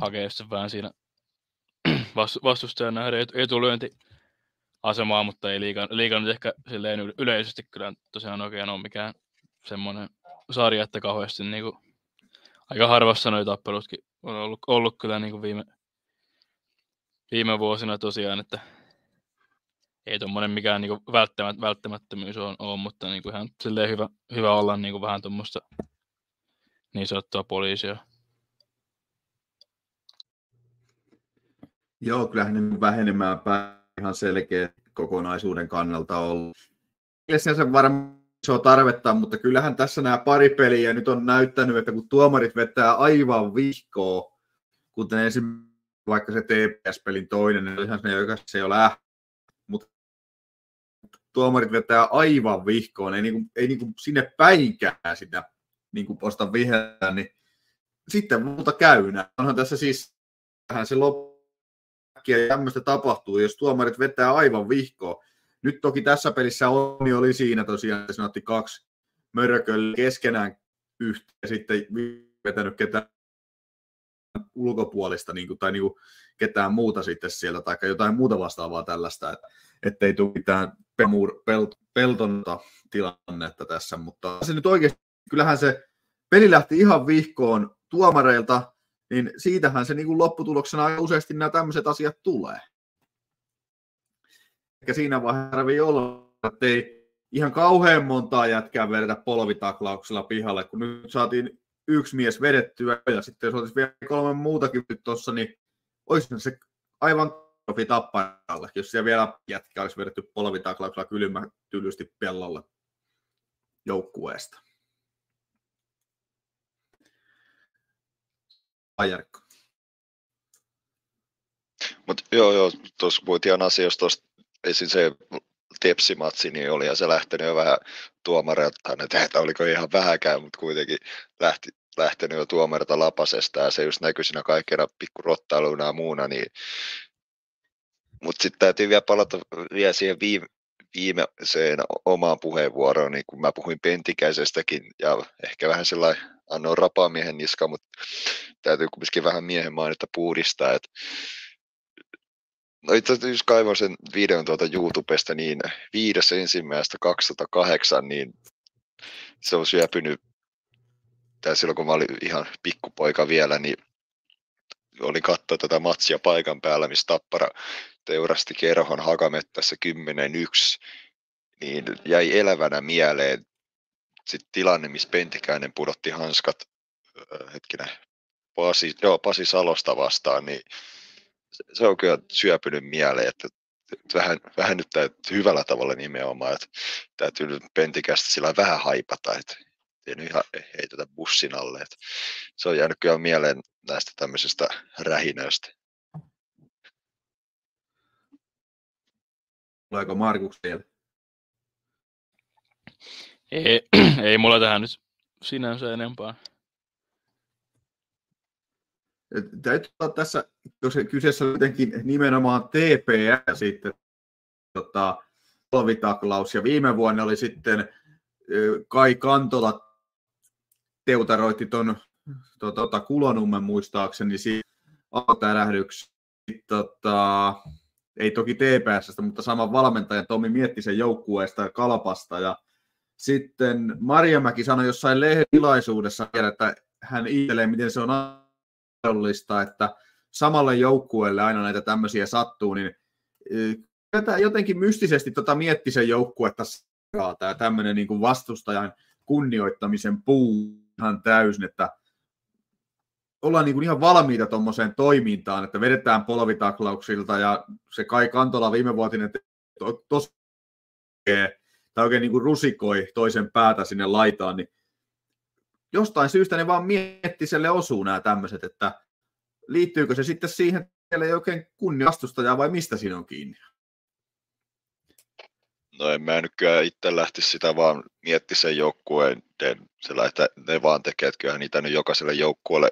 hakee sitten vähän siinä [CLEARS THROAT] vastustajan nähden etulyönti asemaa, mutta ei liikaa, liikaa nyt ehkä silleen yleisesti kyllä tosiaan oikein ole mikään semmoinen sarja, että kauheasti niin kuin, aika harvassa noita tappelutkin on ollut, ollut kyllä niin kuin viime, viime vuosina tosiaan, että ei tuommoinen mikään niin välttämät, välttämättömyys on, on mutta niin kuin ihan hyvä, hyvä olla niin kuin vähän tuommoista niin sanottua poliisia. Joo, kyllähän ne vähenemään päin ihan selkeä kokonaisuuden kannalta ollut. Se varmaan iso tarvetta, mutta kyllähän tässä nämä pari peliä nyt on näyttänyt, että kun tuomarit vetää aivan vihkoa, kuten esimerkiksi vaikka se TPS-pelin toinen, niin ihan se, se jo lähti, mutta tuomarit vetää aivan vihkoon, ei, niinku, ei niinku sinne päinkään sitä niinku posta vihreää, niin sitten muuta käynä. Onhan tässä siis vähän se loppu ja tämmöistä tapahtuu, jos tuomarit vetää aivan vihkoon. Nyt toki tässä pelissä Onni oli siinä tosiaan, että otti kaksi mörköllä keskenään yhtä ja sitten vetänyt ketään ulkopuolista niin kuin, tai niin kuin ketään muuta sitten sieltä tai jotain muuta vastaavaa tällaista, että ettei tule mitään pelmur, pel, peltonta tilannetta tässä, mutta se nyt oikeasti, kyllähän se peli lähti ihan vihkoon tuomareilta, niin siitähän se niin kuin lopputuloksena useasti nämä tämmöiset asiat tulee. Ehkä siinä vaiheessa tarvii olla, että ei ihan kauhean montaa jätkää vedetä polvitaklauksella pihalle, kun nyt saatiin yksi mies vedettyä ja sitten jos olisi vielä kolme muutakin tuossa, niin olisi se aivan profi tappajalle, jos siellä vielä jätkä olisi vedetty polvitaklauksella kylmä tylysti pellolle joukkueesta. Ajarkko. Mutta joo, joo, tuossa puhuttiin asioista tuosta esim. se Tepsimatsi, niin oli ja se lähtenyt jo vähän tuomarilta, että oliko ihan vähäkään, mutta kuitenkin lähti, lähtenyt jo tuomarilta lapasesta ja se just näkyi siinä kaikkena pikkurottailuina ja muuna, niin mutta sitten täytyy vielä palata vielä siihen viime, viimeiseen omaan puheenvuoroon, niin kun mä puhuin Pentikäisestäkin ja ehkä vähän sellainen annoin rapamiehen niska, mutta täytyy kuitenkin vähän miehen mainita puhdistaa, että No itse asiassa jos kaivoin sen videon tuolta YouTubesta, niin viides ensimmäistä 2008, niin se on syöpynyt, tai silloin kun mä olin ihan pikkupoika vielä, niin oli katsoa tätä matsia paikan päällä, missä Tappara teurasti kerhon Hakamettässä 10-1, niin jäi elävänä mieleen sit tilanne, missä Pentikäinen pudotti hanskat, hetkinen, Pasi, joo, Pasi Salosta vastaan, niin se on kyllä syöpynyt mieleen, että vähän, vähän nyt täytyy hyvällä tavalla nimenomaan, että täytyy nyt pentikästä sillä vähän haipata, että ei nyt ihan heitetä bussin alle. Että se on jäänyt kyllä mieleen näistä tämmöisistä rähinöistä. Tuleeko Markus vielä? Ei, [CLEARS THROAT] ei mulla tähän nyt sinänsä enempää täytyy olla tässä, jos kyseessä on jotenkin nimenomaan TPS sitten, tota, polvitaklaus, ja viime vuonna oli sitten Kai Kantola teutaroitti tuon tota, Kulonummen muistaakseni alkutärähdyksi. Tota, ei toki TPS, mutta saman valmentajan Tomi Miettisen joukkueesta ja Kalpasta. Ja sitten Marjamäki sanoi jossain lehtilaisuudessa että hän itselee, miten se on mahdollista, että samalle joukkueelle aina näitä tämmöisiä sattuu, niin tätä jotenkin mystisesti tota miettisen joukkuetta tämä tämmöinen niin kuin vastustajan kunnioittamisen puu ihan täysin, että ollaan niin kuin ihan valmiita tuommoiseen toimintaan, että vedetään polvitaklauksilta ja se Kai Kantola viimevuotinen to, tos, tai oikein niin kuin rusikoi toisen päätä sinne laitaan, niin jostain syystä ne vaan miettiselle osuu nämä tämmöiset, että liittyykö se sitten siihen siellä ei oikein kunnia vastustajaa vai mistä siinä on kiinni? No en mä nyt kyllä itse lähtisi sitä vaan mietti sen joukkueen, lähtee, ne vaan tekee, että kyllähän niitä nyt jokaiselle joukkueelle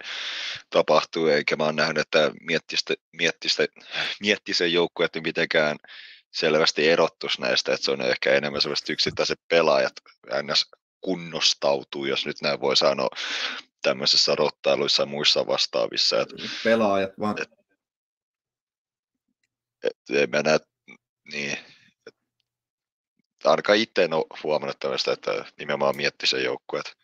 tapahtuu, eikä mä oon nähnyt, että miettisi, mietti sen joukkueen, että mitenkään selvästi erottus näistä, että se on ehkä enemmän sellaiset yksittäiset pelaajat ns. kunnostautuu, jos nyt näin voi sanoa tämmöisissä rottailuissa ja muissa vastaavissa. Että, Pelaajat vaan. Et, et, en mä näe, niin, ainakaan itse en ole huomannut tämmöistä, että nimenomaan mietti sen joukkueet.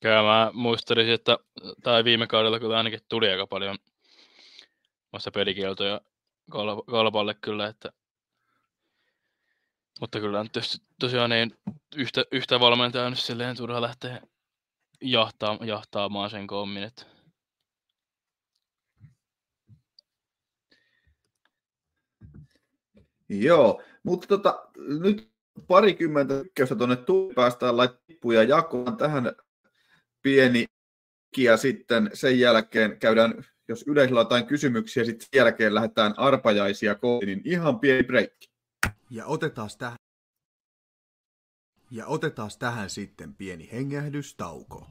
Kyllä mä muistelisin, että tai viime kaudella kyllä ainakin tuli aika paljon vasta pelikieltoja kalpalle kyllä, että mutta kyllä on tosiaan niin yhtä, yhtä valmentajaa nyt silleen turha lähteä jahtaa, jahtaamaan sen kommin. Että... Joo, mutta tota, nyt parikymmentä tykkäystä tuonne tuli, päästään laittamaan jakoon tähän pieni ja sitten sen jälkeen käydään, jos yleisöllä jotain kysymyksiä, sitten sen jälkeen lähdetään arpajaisia kohti, niin ihan pieni breikki. Ja otetaan tähän, ja otetaan tähän sitten pieni hengähdystauko.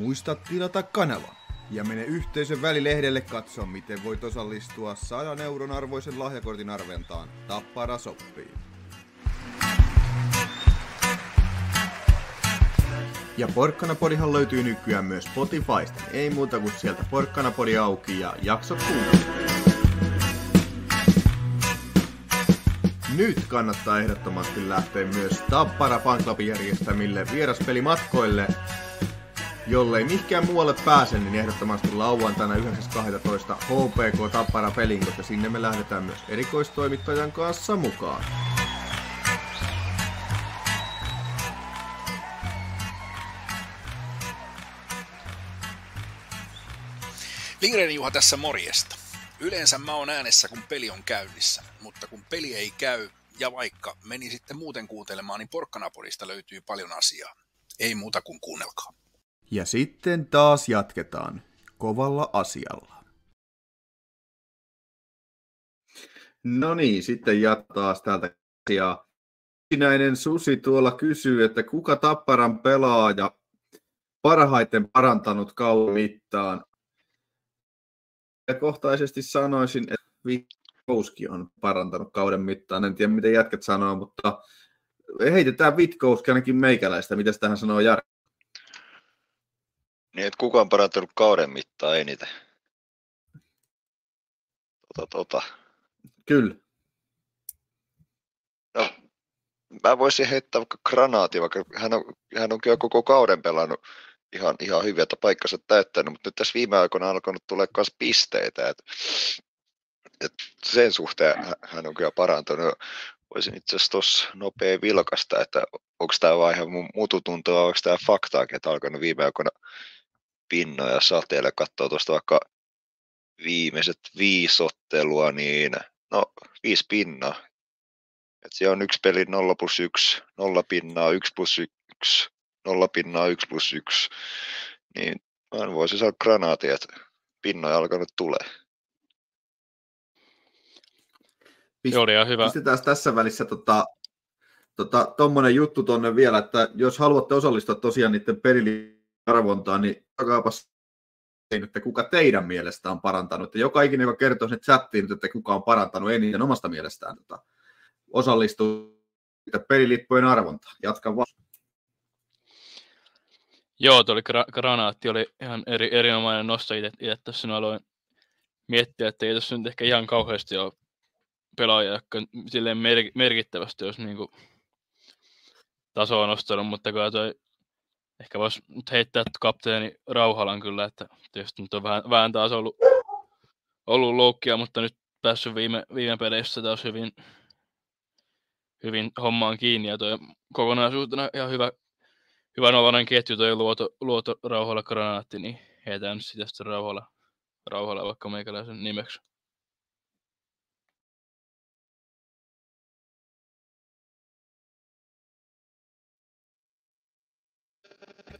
Muista tilata kanava ja mene yhteisön välilehdelle katsoa, miten voit osallistua 100 euron arvoisen lahjakortin arventaan. Tappara soppii. Ja Porkkanapodihan löytyy nykyään myös Spotifysta. Ei muuta kuin sieltä Porkkanapodi auki ja jaksot kuunnella. Nyt kannattaa ehdottomasti lähteä myös Tappara Fanclubin järjestämille vieraspelimatkoille. Jollei mihinkään muualle pääse, niin ehdottomasti lauantaina 9.12. HPK Tappara pelin, koska sinne me lähdetään myös erikoistoimittajan kanssa mukaan. Lindgren Juha tässä morjesta. Yleensä mä oon äänessä, kun peli on käynnissä, mutta kun peli ei käy, ja vaikka meni sitten muuten kuuntelemaan, niin Porkkanapodista löytyy paljon asiaa. Ei muuta kuin kuunnelkaa. Ja sitten taas jatketaan kovalla asialla. No niin, sitten jatkaa täältä asiaa. Sinäinen Susi tuolla kysyy, että kuka Tapparan pelaaja parhaiten parantanut kauden mittaan kohtaisesti sanoisin, että Vitkouski on parantanut kauden mittaan. En tiedä, miten jätkät sanoo, mutta heitetään Vitkouski ainakin meikäläistä. Mitä tähän sanoo Jari? Niin, että kuka on parantanut kauden mittaan eniten? Tota, tota. Kyllä. No, mä voisin heittää vaikka granaati, vaikka hän on, hän on kyllä koko kauden pelannut ihan, ihan hyviä että paikkansa täyttänyt, mutta nyt tässä viime aikoina on alkanut tulla myös pisteitä, että et sen suhteen hän on kyllä parantunut. Voisin itse asiassa tuossa nopea vilkasta, että onko tämä vaan ihan mututuntoa, onko tämä faktaakin, että alkanut viime aikoina pinnoja sateelle, katsoa tuosta vaikka viimeiset viisi ottelua, niin no viisi pinnaa. Et siellä on yksi peli 0 plus 1, 0 pinnaa, 1 plus 1, nolla pinnaa 1 plus 1, niin mä voisin saada granaati, että pinnoja alkanut tulee. Pist- oli ihan hyvä. Pistetään tässä välissä tota, tota, tommonen juttu tonne vielä, että jos haluatte osallistua tosiaan niiden pelin niin takaapas että kuka teidän mielestä on parantanut. Ja joka ikinen, joka kertoo sinne chattiin, että kuka on parantanut eniten omasta mielestään, tota, osallistuu pelilippujen arvontaan. Jatka vaan. Joo, tuo oli gra- granaatti, oli ihan eri, erinomainen nosto itse, tässä aloin miettiä, että ei tässä nyt ehkä ihan kauheasti ole pelaajia, jotka silleen mer- merkittävästi olisi niin kuin tasoa nostanut, mutta kyllä toi ehkä voisi nyt heittää kapteeni Rauhalan kyllä, että tietysti nyt on vähän, vähän taas ollut, ollut loukkia, mutta nyt päässyt viime, viime peleissä taas hyvin, hyvin hommaan kiinni ja toi kokonaisuutena ihan hyvä, hyvä novainen ketju toi luoto, luoto rauhalla granaatti, niin heitään nyt sitä sitten rauhalla, rauhalla vaikka meikäläisen nimeksi.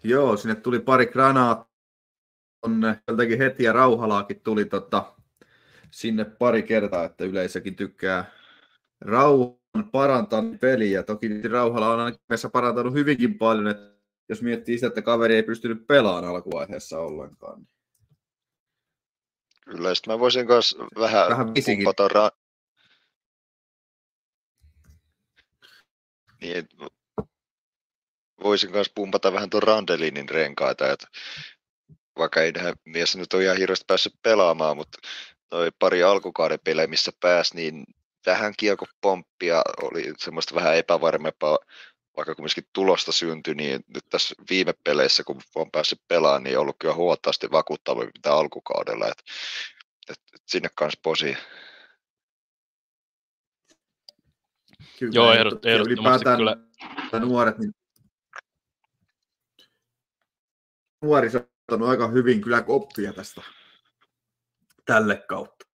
Joo, sinne tuli pari granaattia tonne, tältäkin heti ja Rauhalaakin tuli tota, sinne pari kertaa, että yleisökin tykkää rauhan parantaa peliä. Toki Rauhala on ainakin parantanut hyvinkin paljon, että jos miettii sitä, että kaveri ei pystynyt pelaamaan alkuvaiheessa ollenkaan. niin Kyllä, sitten mä voisin myös vähän, Vähän pumpata ra- niin, voisin myös pumpata vähän tuon Randelinin renkaita, että vaikka ei tähän mies nyt ole ihan hirveästi päässyt pelaamaan, mutta toi pari alkukauden pelejä, missä pääsi, niin tähän kiekopomppia oli semmoista vähän epävarmempaa, vaikka kumminkin tulosta syntyi, niin nyt tässä viime peleissä, kun on päässyt pelaamaan, niin on ollut kyllä huomattavasti vakuuttavampi mitä alkukaudella. Et, et, et sinne kanssa posi. Kyllä, Joo, ehdot- ehdottomasti ylipäätään kyllä. nuoret, niin nuoriso on ottanut aika hyvin kyllä koppia tästä tälle kautta.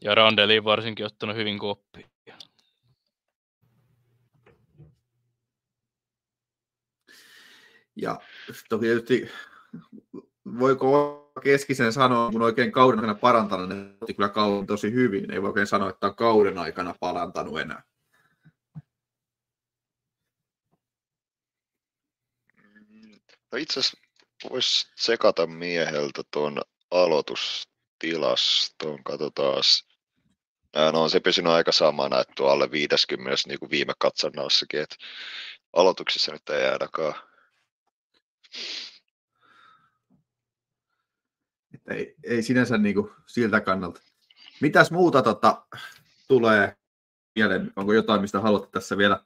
Ja Randeli varsinkin ottanut hyvin koppia. Ja toki tietysti voiko olla keskisen sanoa, kun oikein kauden aikana parantanut, ne otti kyllä kauden tosi hyvin. Ei voi oikein sanoa, että on kauden aikana parantanut enää. No itse asiassa voisi sekata mieheltä tuon aloitustilaston. Katsotaan. No on se pysynyt aika samana, että tuo alle 50 niin kuin viime katsannossakin. Että aloituksissa nyt ei. Että ei, ei sinänsä niin kuin siltä kannalta. Mitäs muuta tota, tulee mieleen? Onko jotain, mistä haluatte tässä vielä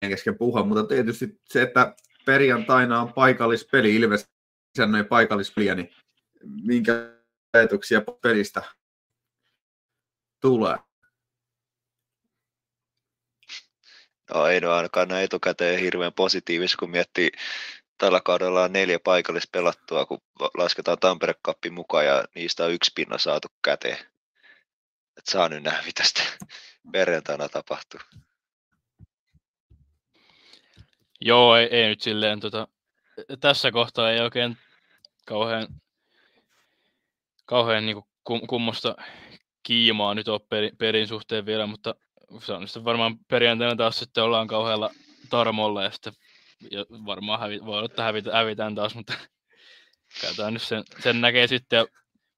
kesken puhua? Mutta tietysti se, että perjantaina on paikallispeli, Ilves isännöi paikallispeliä, niin minkä ajatuksia pelistä tulee? No ei no ainakaan näin etukäteen hirveän positiivisia, kun miettii tällä kaudella on neljä paikallispelattua, kun lasketaan Tampere Cupin mukaan ja niistä on yksi pinna saatu käteen. Et saa nyt nähdä, mitä sitten perjantaina tapahtuu. Joo, ei, ei nyt silleen tota, tässä kohtaa ei oikein kauhean, kauhean niin kum, kummosta kiimaa nyt ole pelin, pelin suhteen vielä, mutta se on sitten varmaan perjantaina taas sitten ollaan kauhealla tarmolla ja sitten ja varmaan hävi, voi olla, että hävitä, hävitään taas, mutta katsotaan nyt sen, sen näkee sitten. Ja,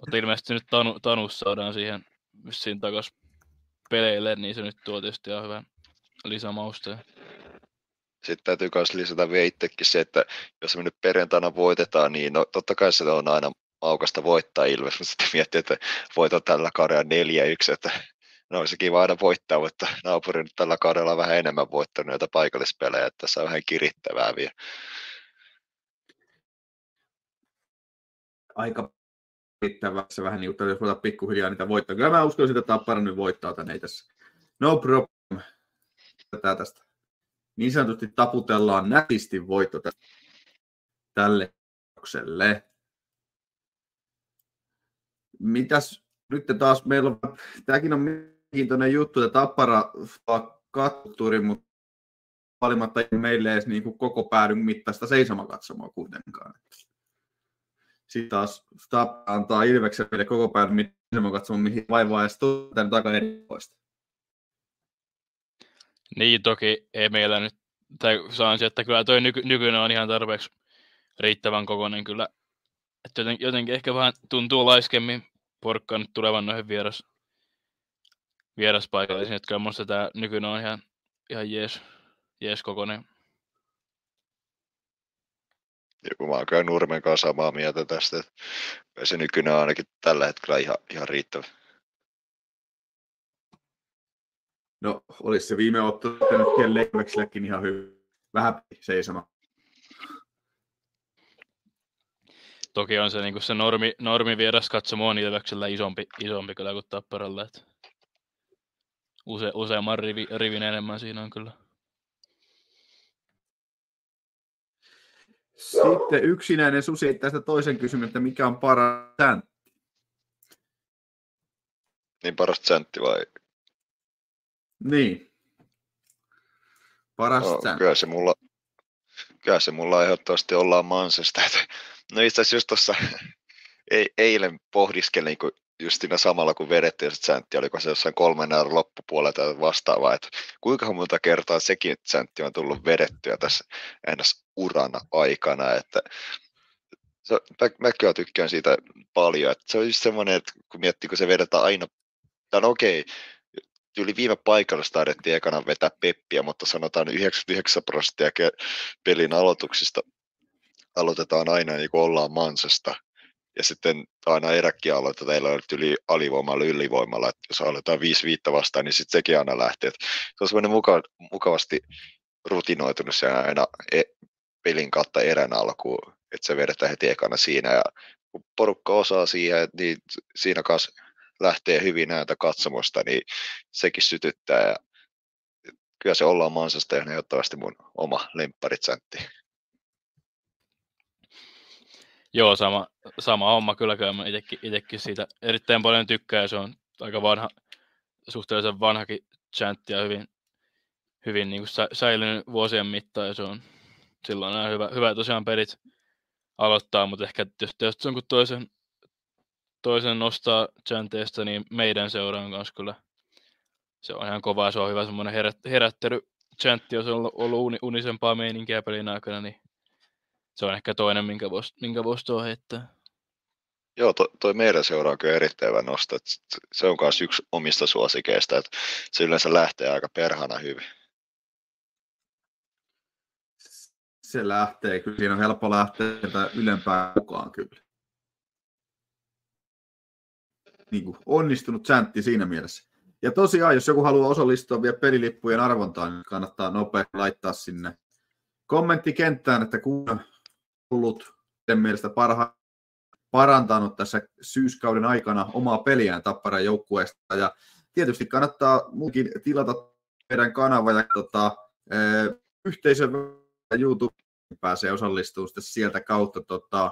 mutta ilmeisesti nyt Tanu, Tanus saadaan siihen vissiin takaisin peleille, niin se nyt tuo tietysti ihan hyvän lisämausta. Sitten täytyy myös lisätä vielä itsekin se, että jos me nyt perjantaina voitetaan, niin no, totta kai se on aina maukasta voittaa Ilves, mutta sitten miettii, että voitot tällä kaudella 4-1, että no olisi kiva aina voittaa, mutta naapuri nyt tällä kaudella on vähän enemmän voittanut näitä paikallispelejä, että tässä on vähän kirittävää vielä. Aika se vähän niin jos voidaan pikkuhiljaa niitä voittaa. Kyllä mä uskon, että Tappara nyt voittaa tänne tässä. No problem. Tätä tästä. Niin sanotusti taputellaan nätisti voitto tälle kierrokselle. Mitäs nyt taas meillä on, tämäkin on mielenkiintoinen juttu, että Tappara saa katturi, mutta valimatta ei meille edes niin kuin koko päädyn mittaista seisomakatsomaa kuitenkaan. Sitten taas Tappara antaa Ilveksen meille koko päädyn mittaista seisomakatsomaa, mihin vaivaa edes tänne takaa erikoista. Niin, toki ei meillä nyt, tai saan se, että kyllä toi nyky, nykyinen on ihan tarpeeksi riittävän kokoinen kyllä. Että joten, jotenkin ehkä vähän tuntuu laiskemmin porkka nyt tulevan noihin vieras, vieraspaikallisiin, että kyllä musta tämä nykyinen on ihan, ihan jees, jees kokoinen. Joku mä oon kyllä Nurmen kanssa samaa mieltä tästä, että se nykyinen on ainakin tällä hetkellä ihan, ihan riittävä. No, olisi se viime ottelu nyt Leiveksellekin ihan hyvä. Vähän seisoma. Toki on se, niin se normi, normi vieras katsomo on Ilveksellä isompi, isompi kyllä kuin Tapparalla. Että use, useamman rivi, rivin enemmän siinä on kyllä. Sitten yksinäinen susi tästä toisen kysymyksen, että mikä on paras säntti? Niin paras sentti vai? Niin. Paras No, kyllä se mulla, kyllä se mulla ehdottomasti ollaan Mansesta. No itse asiassa just tuossa [LAUGHS] ei- eilen pohdiskelin, kun just siinä samalla kun vedettiin se säntti, oliko se jossain kolmen euron loppupuolella tai vastaavaa, että kuinka monta kertaa sekin säntti on tullut vedettyä tässä ns. urana aikana, että se, mä, mä kyllä tykkään siitä paljon, että se on just semmoinen, että kun miettii, kun se vedetään aina, tai no okei, yli viime paikalla taidettiin ekana vetää peppiä, mutta sanotaan 99 prosenttia pelin aloituksista aloitetaan aina niin kuin ollaan mansasta. Ja sitten aina eräkkiä aloitetaan, teillä on yli alivoimalla, ylivoimalla, että jos aloitetaan 5 viittä vastaan, niin sitten sekin aina lähtee. Se on semmoinen muka, mukavasti rutinoitunut se aina e- pelin kautta erän alkuun, että se vedetään heti ekana siinä. Ja kun porukka osaa siihen, niin siinä kanssa lähtee hyvin näitä katsomusta, niin sekin sytyttää. Ja kyllä se ollaan mansasta ja ehdottomasti mun oma lempparitsentti. Joo, sama, sama homma kyllä, kyllä mä itekin siitä erittäin paljon tykkään. Se on aika vanha, suhteellisen vanhakin chantti ja hyvin, hyvin niin kuin sä, säilynyt vuosien mittaan. Ja se on silloin hyvä, hyvä tosiaan pelit aloittaa, mutta ehkä jos, jos jonkun toisen, toisen nostaa chanteista, niin meidän seuraan kanssa kyllä se on ihan kova. Se on hyvä semmoinen herät, herättely chantti, jos on ollut, ollut uni, unisempaa meininkiä pelin aikana, niin se on ehkä toinen, minkä voisi minkä vois tuo heittää. Joo, to, toi meidän seura on kyllä erittäin hyvä nosto. Se on myös yksi omista suosikeista, että se yleensä lähtee aika perhana hyvin. se lähtee, kyllä siinä on helppo lähteä sieltä ylempään mukaan kyllä. Niin kuin onnistunut säntti siinä mielessä. Ja tosiaan, jos joku haluaa osallistua vielä pelilippujen arvontaan, niin kannattaa nopeasti laittaa sinne kommenttikenttään, että kun on ollut mielestä parha, parantanut tässä syyskauden aikana omaa peliään Tapparan joukkueesta. Ja tietysti kannattaa muukin tilata meidän kanava ja tota, eh, yhteisön YouTube pääsee osallistumaan sieltä kautta tota,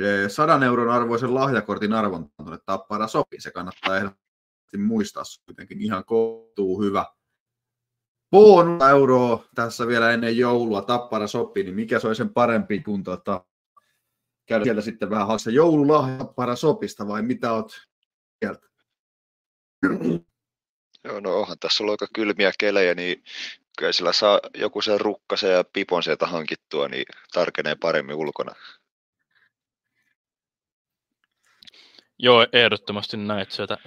eh, 100 euron arvoisen lahjakortin arvontaan tuonne Tappara sopii. Se kannattaa ehdottomasti muistaa se kuitenkin ihan kohtuu hyvä. Bonus euroa tässä vielä ennen joulua Tappara sopii, niin mikä se olisi sen parempi kuin tota, käydä sieltä sitten vähän hakea joululahja Tappara sopista vai mitä oot sieltä? Joo, no onhan tässä ollut aika kylmiä kelejä, niin kyllä sillä saa joku sen rukkasen ja pipon sieltä hankittua, niin tarkenee paremmin ulkona. Joo, ehdottomasti näin, että sieltä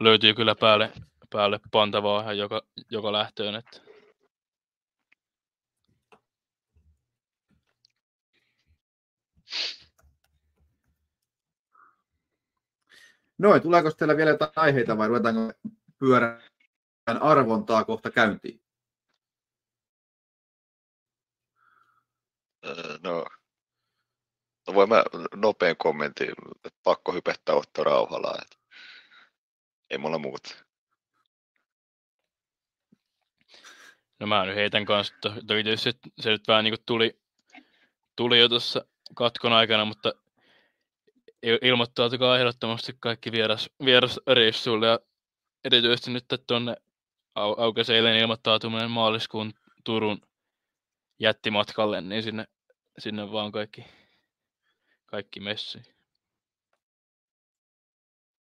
löytyy kyllä päälle, päälle pantavaa ihan joka, joka lähtöön. Että. Noin, tuleeko teillä vielä jotain aiheita vai ruvetaanko pyörän arvontaa kohta käyntiin? Öö, no voin mä nopean kommentin, pakko hypettää Otto Rauhalaa. Että ei mulla muuta. No mä nyt heitän kanssa, to, toki tietysti se nyt vähän niin kuin tuli, tuli jo tuossa katkon aikana, mutta il- ilmoittautukaa ehdottomasti kaikki vieras, vierasreissuille ja erityisesti nyt tuonne au, eilen ilmoittautuminen maaliskuun Turun jättimatkalle, niin sinne, sinne vaan kaikki, kaikki messiin.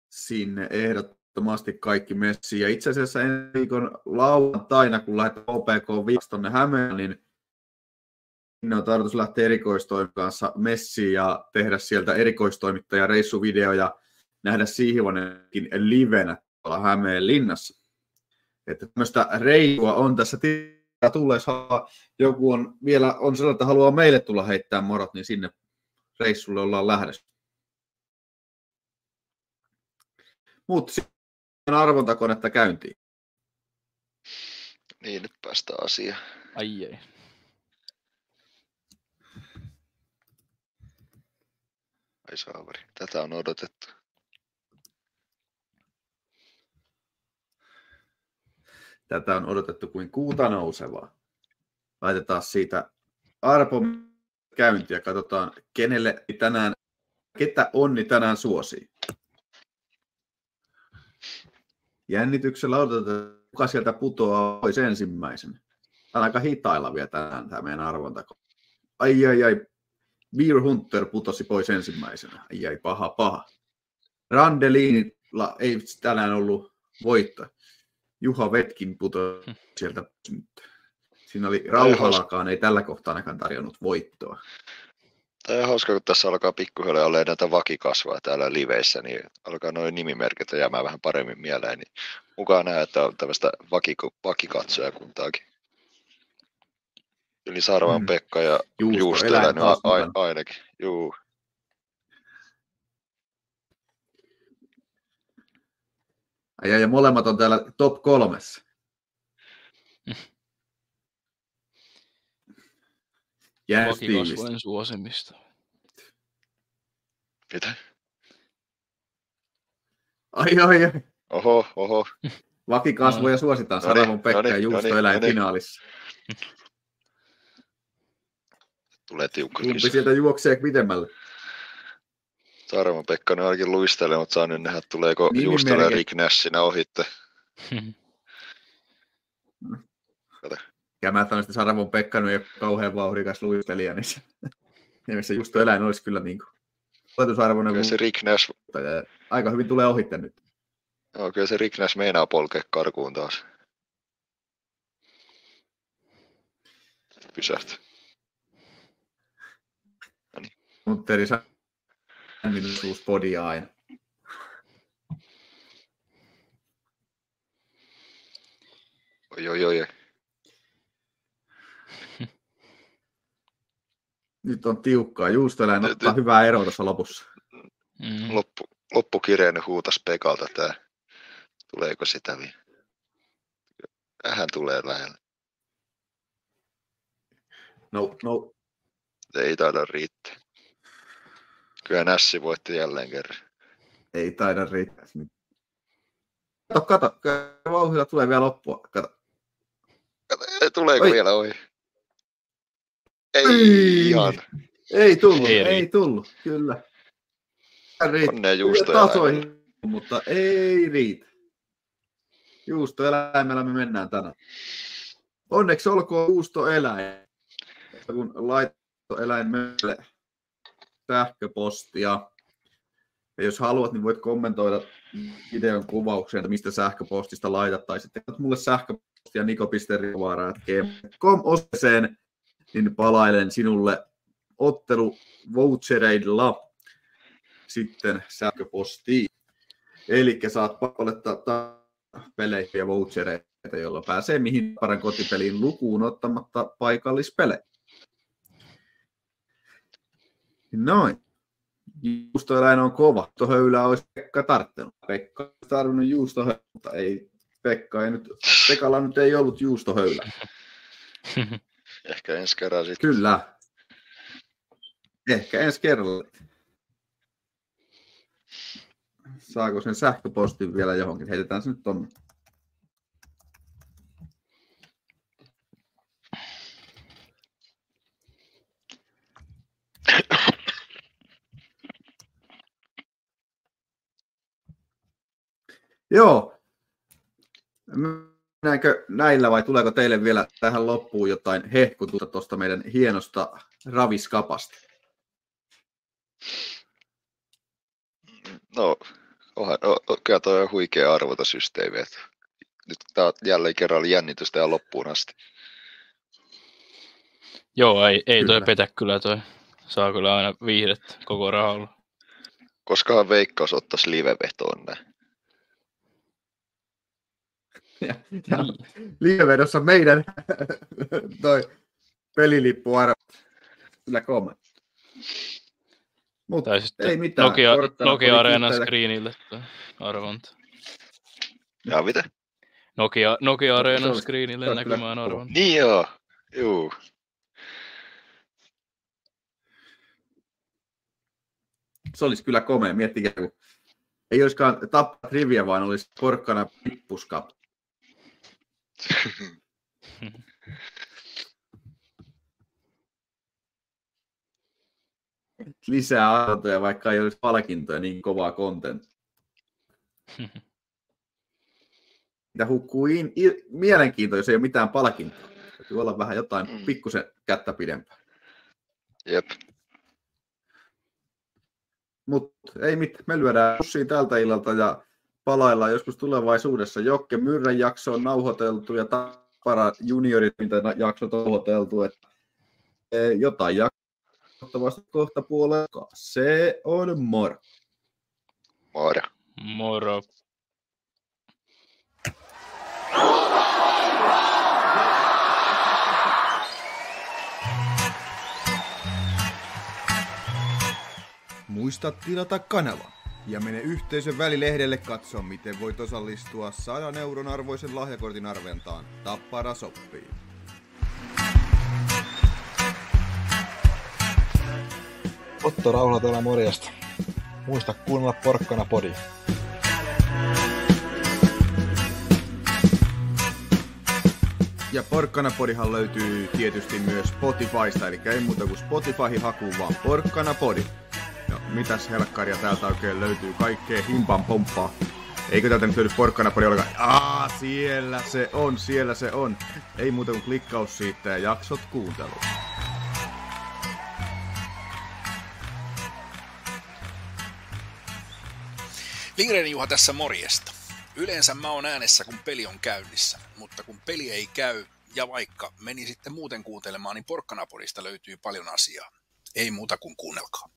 Sinne ehdottomasti kaikki messiin. Ja itse asiassa ensi viikon lauantaina, kun lähdetään OPK viikossa Hämeen, niin sinne on tarkoitus lähteä erikoistoimin kanssa messiin ja tehdä sieltä erikoistoimittaja reissuvideoja, nähdä Siihivonenkin livenä tuolla Hämeen linnassa. Että tämmöistä reilua on tässä tulleessa joku on vielä on sellainen, että haluaa meille tulla heittää morot, niin sinne reissulle ollaan lähdössä. Mutta sitten arvontakonetta käyntiin. Niin, nyt päästään asiaan. Ai ei. Ai saaveri, tätä on odotettu. Tätä on odotettu kuin kuuta nousevaa. Laitetaan siitä arpo käyntiä. Katsotaan, kenelle tänään, ketä onni tänään suosii. Jännityksellä odotetaan, kuka sieltä putoaa pois ensimmäisenä. on aika hitailla vielä tänään tämä meidän arvonta. Ai ai ai, Beer Hunter putosi pois ensimmäisenä. Ai ai, paha paha. Randelinilla ei tänään ollut voitto. Juha Vetkin putosi sieltä. Siinä oli Rauhalakaan, ei tällä kohtaa ainakaan tarjonnut voittoa. Tämä on hauska, kun tässä alkaa pikkuhiljaa olla näitä vakikasvaa täällä liveissä, niin alkaa noin nimimerkit jäämään vähän paremmin mieleen. Niin mukaan näe, että on tämmöistä vakiko, vakikatsojakuntaakin. Eli Sarvan Mm. Pekka ja Juusto, Juusto elänyt a- a- ainakin. Juu. Ai, ja molemmat on täällä top kolmessa. Vakikasvojen suosimista. Mitä? Ai, ai, ai. Oho, oho. [LAUGHS] Vakikasvoja suositaan. No niin, Saravon Pekka no niin, ja no Juusto no niin. finaalissa. Tulee tiukka Kumpi sieltä juoksee pitemmälle? Sarvan Pekka on ainakin luistelee, mutta saa nyt nähdä, tuleeko. Juustolle ja Rick Nassinä ohitte. [LAUGHS] Kämättä on sitten Saravon Pekka nyt ei ole kauhean vauhdikas luistelija, niin se, niin se Juusto eläin olisi kyllä niin kuin oletusarvoinen, Kyllä se mutta aika hyvin tulee ohitte nyt. joo, kyllä se Rick Nash meinaa polkea karkuun taas. Pysähty. Mutteri Sänninuus podia aina. Oi, oi, oi. Nyt on tiukkaa. Juustoeläin Nyt- ottaa nyt- hyvää eroa tuossa lopussa. Mm. Loppu, loppukireen huutas Pekalta tää. Tuleeko sitä vielä? Vähän tulee lähellä. No, no, Ei taida riittää. Kyllä Nässi voitti jälleen kerran. ei taida riittää. Kato, kato. kyllä Vauhdilla tulee vielä loppua. Kato. Ei, Tuleeko Oi. vielä ohi? Ei, Ei. ihan. Ei tullut, Ei ei, tullut, kyllä. Riittää. Onnea juusto tasoihin, mutta ei riitä. Juustoeläimellä me mennään tänään. Onneksi olkoon juustoeläin. Kun laittoeläin meille sähköpostia. Ja jos haluat, niin voit kommentoida videon kuvaukseen, että mistä sähköpostista laitat. Tai sitten mulle sähköpostia niko.rivaara.gmail.com osoitteeseen, niin palailen sinulle ottelu vouchereilla sitten sähköpostiin. Eli saat olettaa pelejä ja vouchereita, joilla pääsee mihin paran kotipeliin lukuun ottamatta paikallispelejä. Noin. Juustoeläin on kova. Juustohöylää olisi Pekka tarttunut. Pekka olisi tarvinnut juustohöylää, mutta ei Pekka ei nyt, Pekalla nyt ei ollut juustohöylää. [LAUGHS] Ehkä ensi kerran sitten. Kyllä. Ehkä ensi kerralla. Saako sen sähköpostin vielä johonkin? Heitetään se nyt tonne. Joo. Mennäänkö näillä vai tuleeko teille vielä tähän loppuun jotain hehkutusta tuosta meidän hienosta raviskapasta? No, onhan, o, o, kyllä toi on huikea arvotasysteemi. Että nyt tää on jälleen kerran oli jännitystä ja loppuun asti. Joo, ei, ei toi Kyllä. petä kyllä toi. Saa kyllä aina viihdettä koko rahalla. Koskahan Veikkaus ottaisi live-vetoon näin. Ja, ja liivedossa meidän [LAUGHS] toi pelilippuarvo. Kyllä kome. Mutta ei mitään. Nokia, Nokia kiittäjä. screenille arvonta. Ja mitä? Nokia, Nokia se screenille näkymään arvonta. Niin joo. Juu. Se olisi kyllä komea. Miettikää, kun ei olisikaan tappa trivia, vaan olisi porkkana Lisää arvoja, vaikka ei olisi palkintoja, niin kovaa content. Mitä hukkuu in, il, mielenkiintoa, jos ei ole mitään palkintoa. Täytyy olla vähän jotain Mm. pikkusen kättä pidempää. Jep. Mutta ei mitään, me lyödään pussiin tältä illalta ja palaillaan joskus tulevaisuudessa. Jokke Myrrän jakso on nauhoiteltu ja Tappara juniorit, mitä jaksot on nauhoiteltu. Että e, jotain jaksottavasti kohta puolella. Se on moro. Moro. Moro. Muista tilata kanava ja mene yhteisön välilehdelle katsoa, miten voit osallistua 100 euron arvoisen lahjakortin arventaan. Tappara soppii. Otto Rauhala täällä morjesta. Muista kuunnella porkkana podi. Ja Porkkanapodihan löytyy tietysti myös Spotifysta, eli ei muuta kuin Spotify hakuun vaan Porkkanapodi. Mitäs helkkaria täältä oikein löytyy? Kaikkea himpan pomppaa. Eikö täältä nyt löydy Porkkanapodi ollenkaan? Aa, siellä se on, siellä se on. Ei muuta kuin klikkaus siitä ja jaksot kuunteluun. Lindgren Juha tässä morjesta. Yleensä mä oon äänessä, kun peli on käynnissä, mutta kun peli ei käy, ja vaikka meni sitten muuten kuuntelemaan, niin Porkkanapodista löytyy paljon asiaa. Ei muuta kuin kuunnelkaa.